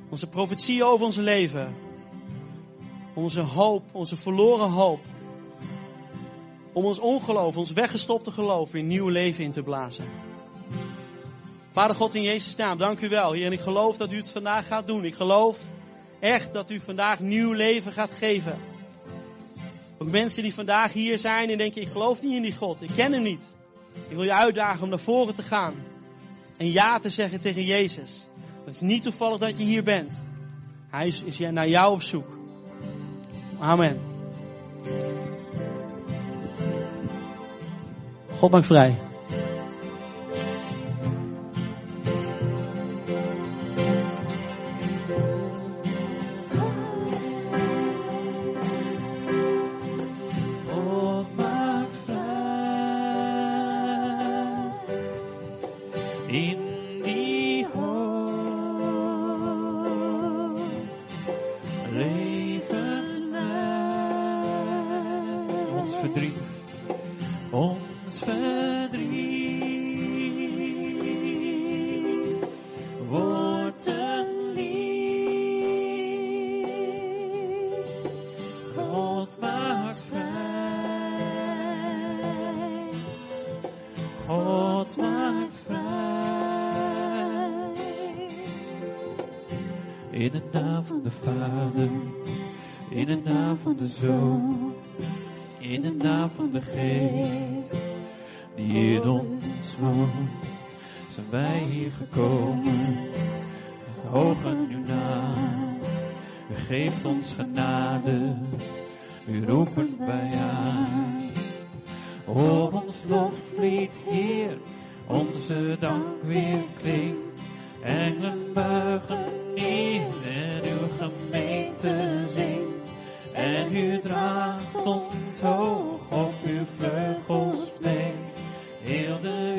onze profetieën over ons leven, onze hoop, onze verloren hoop. Om ons ongeloof, ons weggestopte geloof, weer nieuw leven in te blazen. Vader God in Jezus' naam, dank u wel. Heer, en ik geloof dat u het vandaag gaat doen. Ik geloof echt dat u vandaag nieuw leven gaat geven. Ook mensen die vandaag hier zijn en denken, ik geloof niet in die God. Ik ken hem niet. Ik wil je uitdagen om naar voren te gaan. En ja te zeggen tegen Jezus. Het is niet toevallig dat je hier bent. Hij is, is naar jou op zoek. Amen. God maakt vrij. Onze dank weer klinkt. Engelen buigen neer en uw gemeente zingt. En u draagt ons hoog op uw vleugels mee. Heel de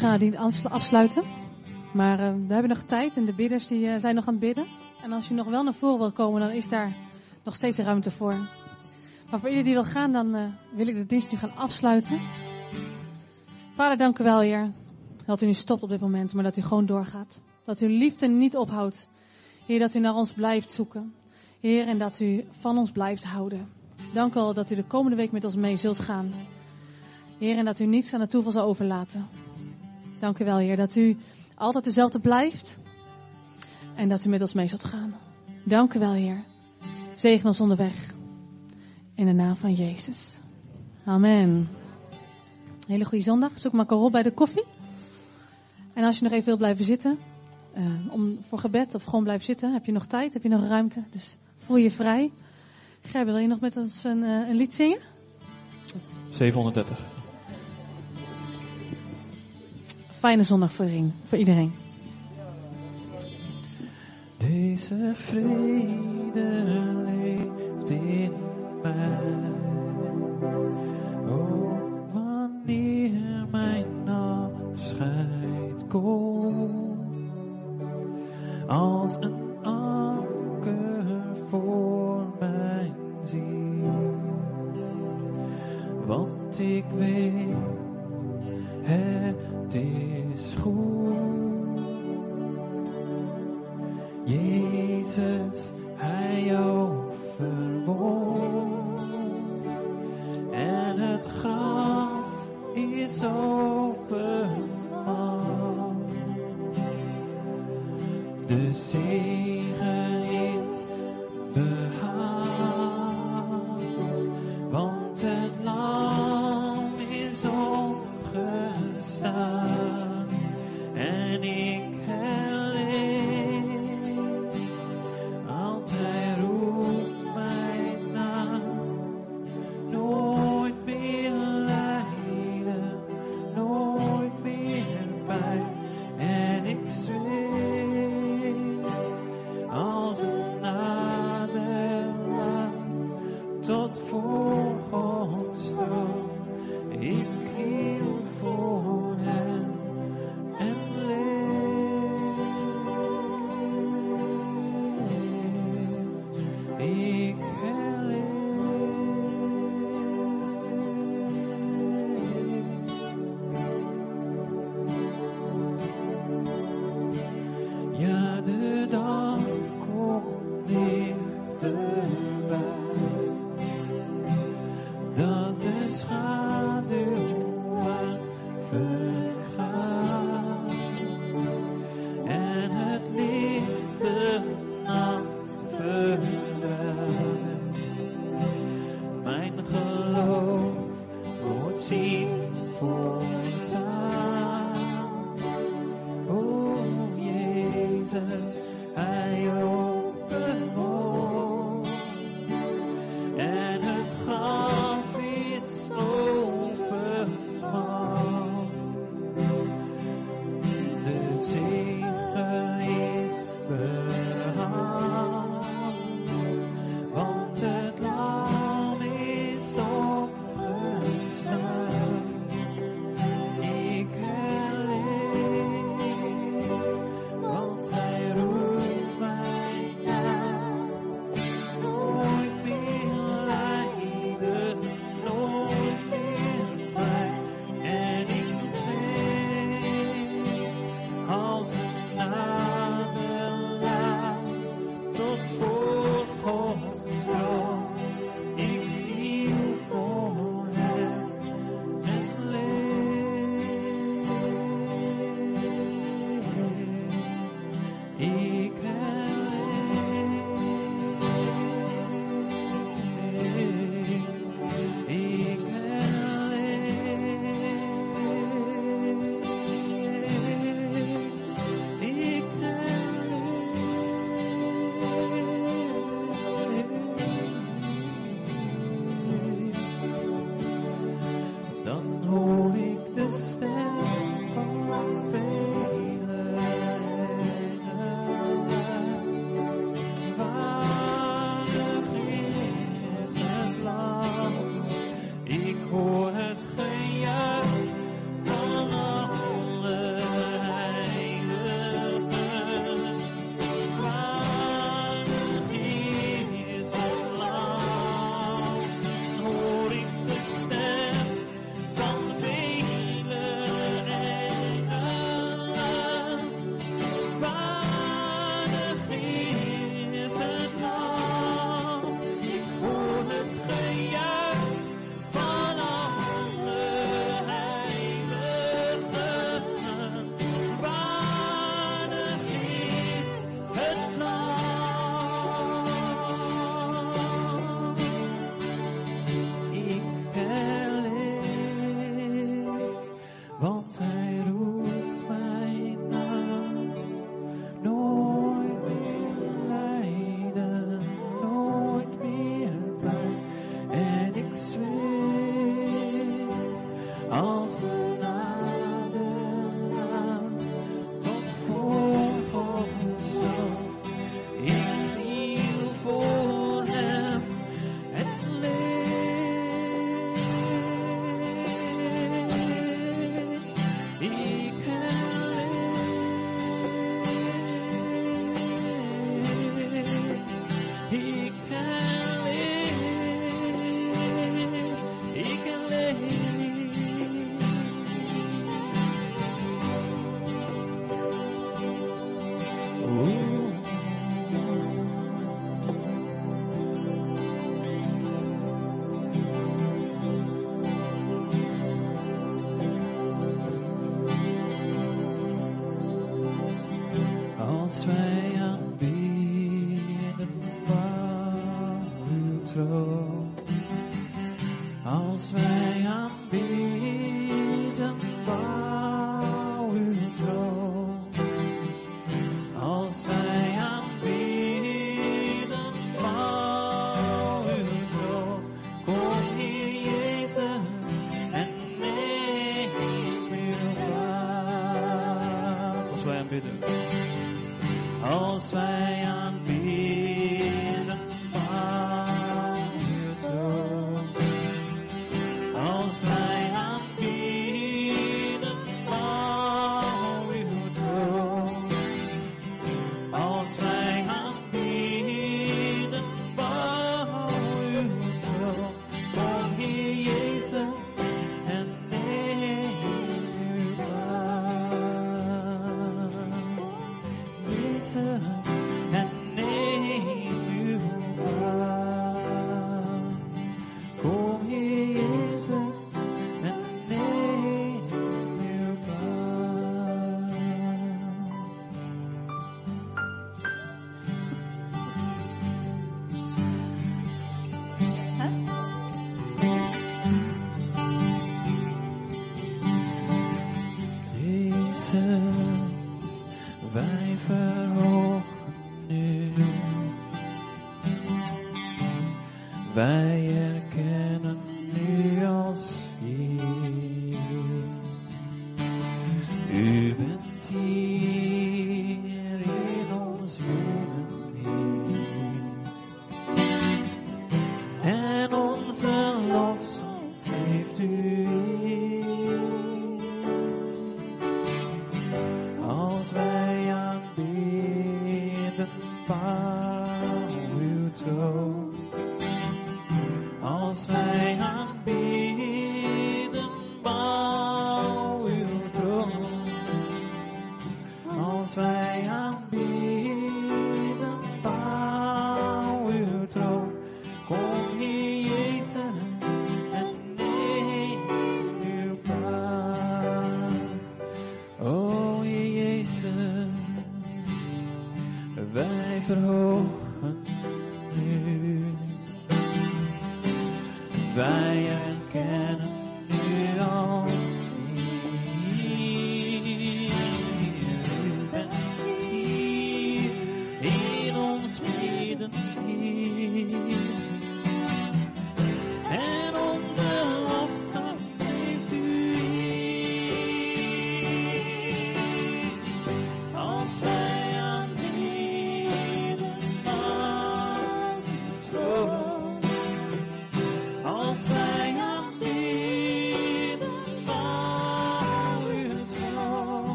gaan die afslu- afsluiten. Maar eh, we hebben nog tijd en de bidders die, eh, zijn nog aan het bidden. En als je nog wel naar voren wil komen, dan is daar nog steeds ruimte voor. Maar voor iedereen die wil gaan, dan eh, wil ik de dienst nu gaan afsluiten. Vader, dank u wel, Heer. Dat u nu stopt op dit moment, maar dat u gewoon doorgaat. Dat uw liefde niet ophoudt. Heer, dat u naar ons blijft zoeken. Heer, en dat u van ons blijft houden. Dank u wel dat u de komende week met ons mee zult gaan. Heer, en dat u niets aan het toeval zal overlaten. Dank u wel, Heer, dat u altijd dezelfde blijft. En dat u met ons mee zult gaan. Dank u wel, Heer. Zegen ons onderweg. In de naam van Jezus. Amen. Hele goede zondag. Zoek maar Carol bij de koffie. En als je nog even wilt blijven zitten, uh, om, voor gebed of gewoon blijven zitten, heb je nog tijd, heb je nog ruimte. Dus voel je vrij. Gij, wil je nog met ons een, uh, een lied zingen? 730. Fijne zondag voor, voor iedereen. Deze vrede leeft in mij. Oh, wanneer mijn afscheid komt, als een anker voor mijn ziel. Want ik weet, het is Jezus, Hij overwon. En het graf is overman. De zegen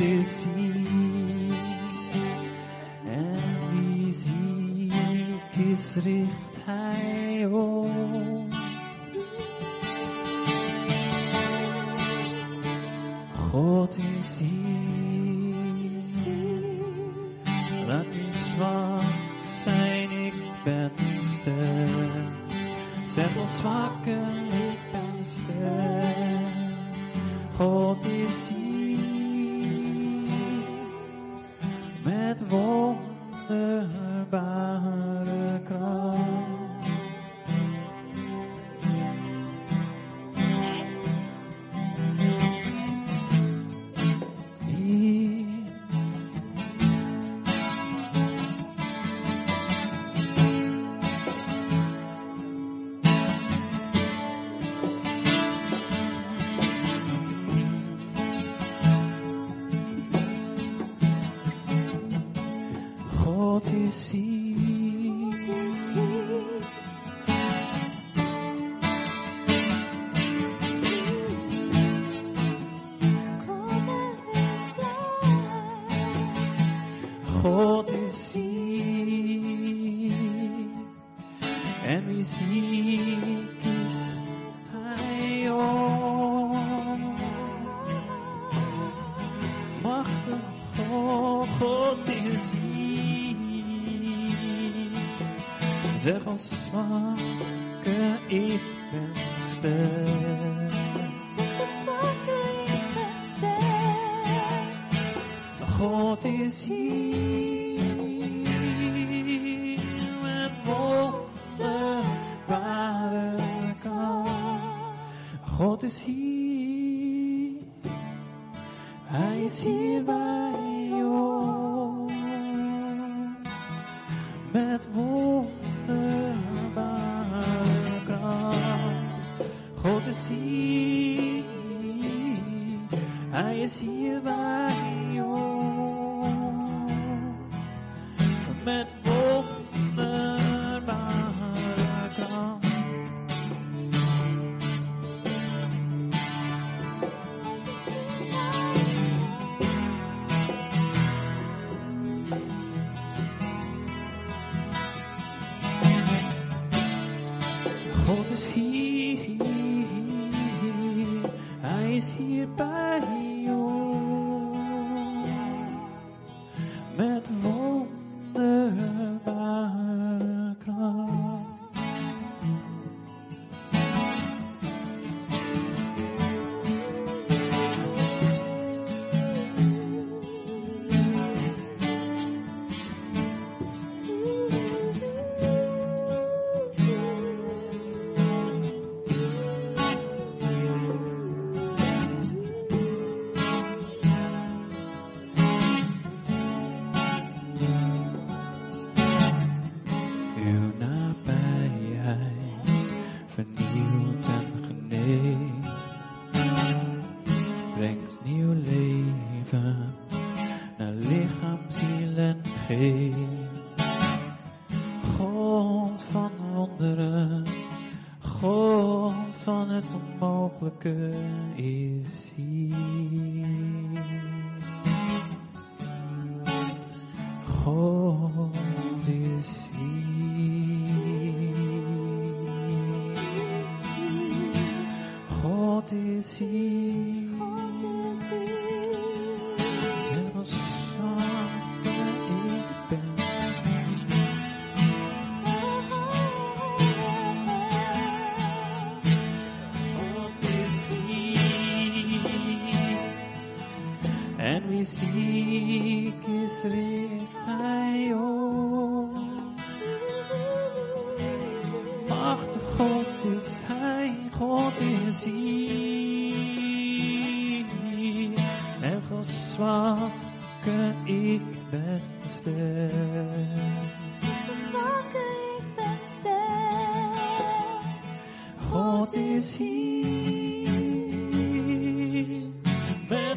Is zie en wie zie is, richt hij op. God is hier, laat niet zwak zijn, ik ben sterk. Zet ons zwakken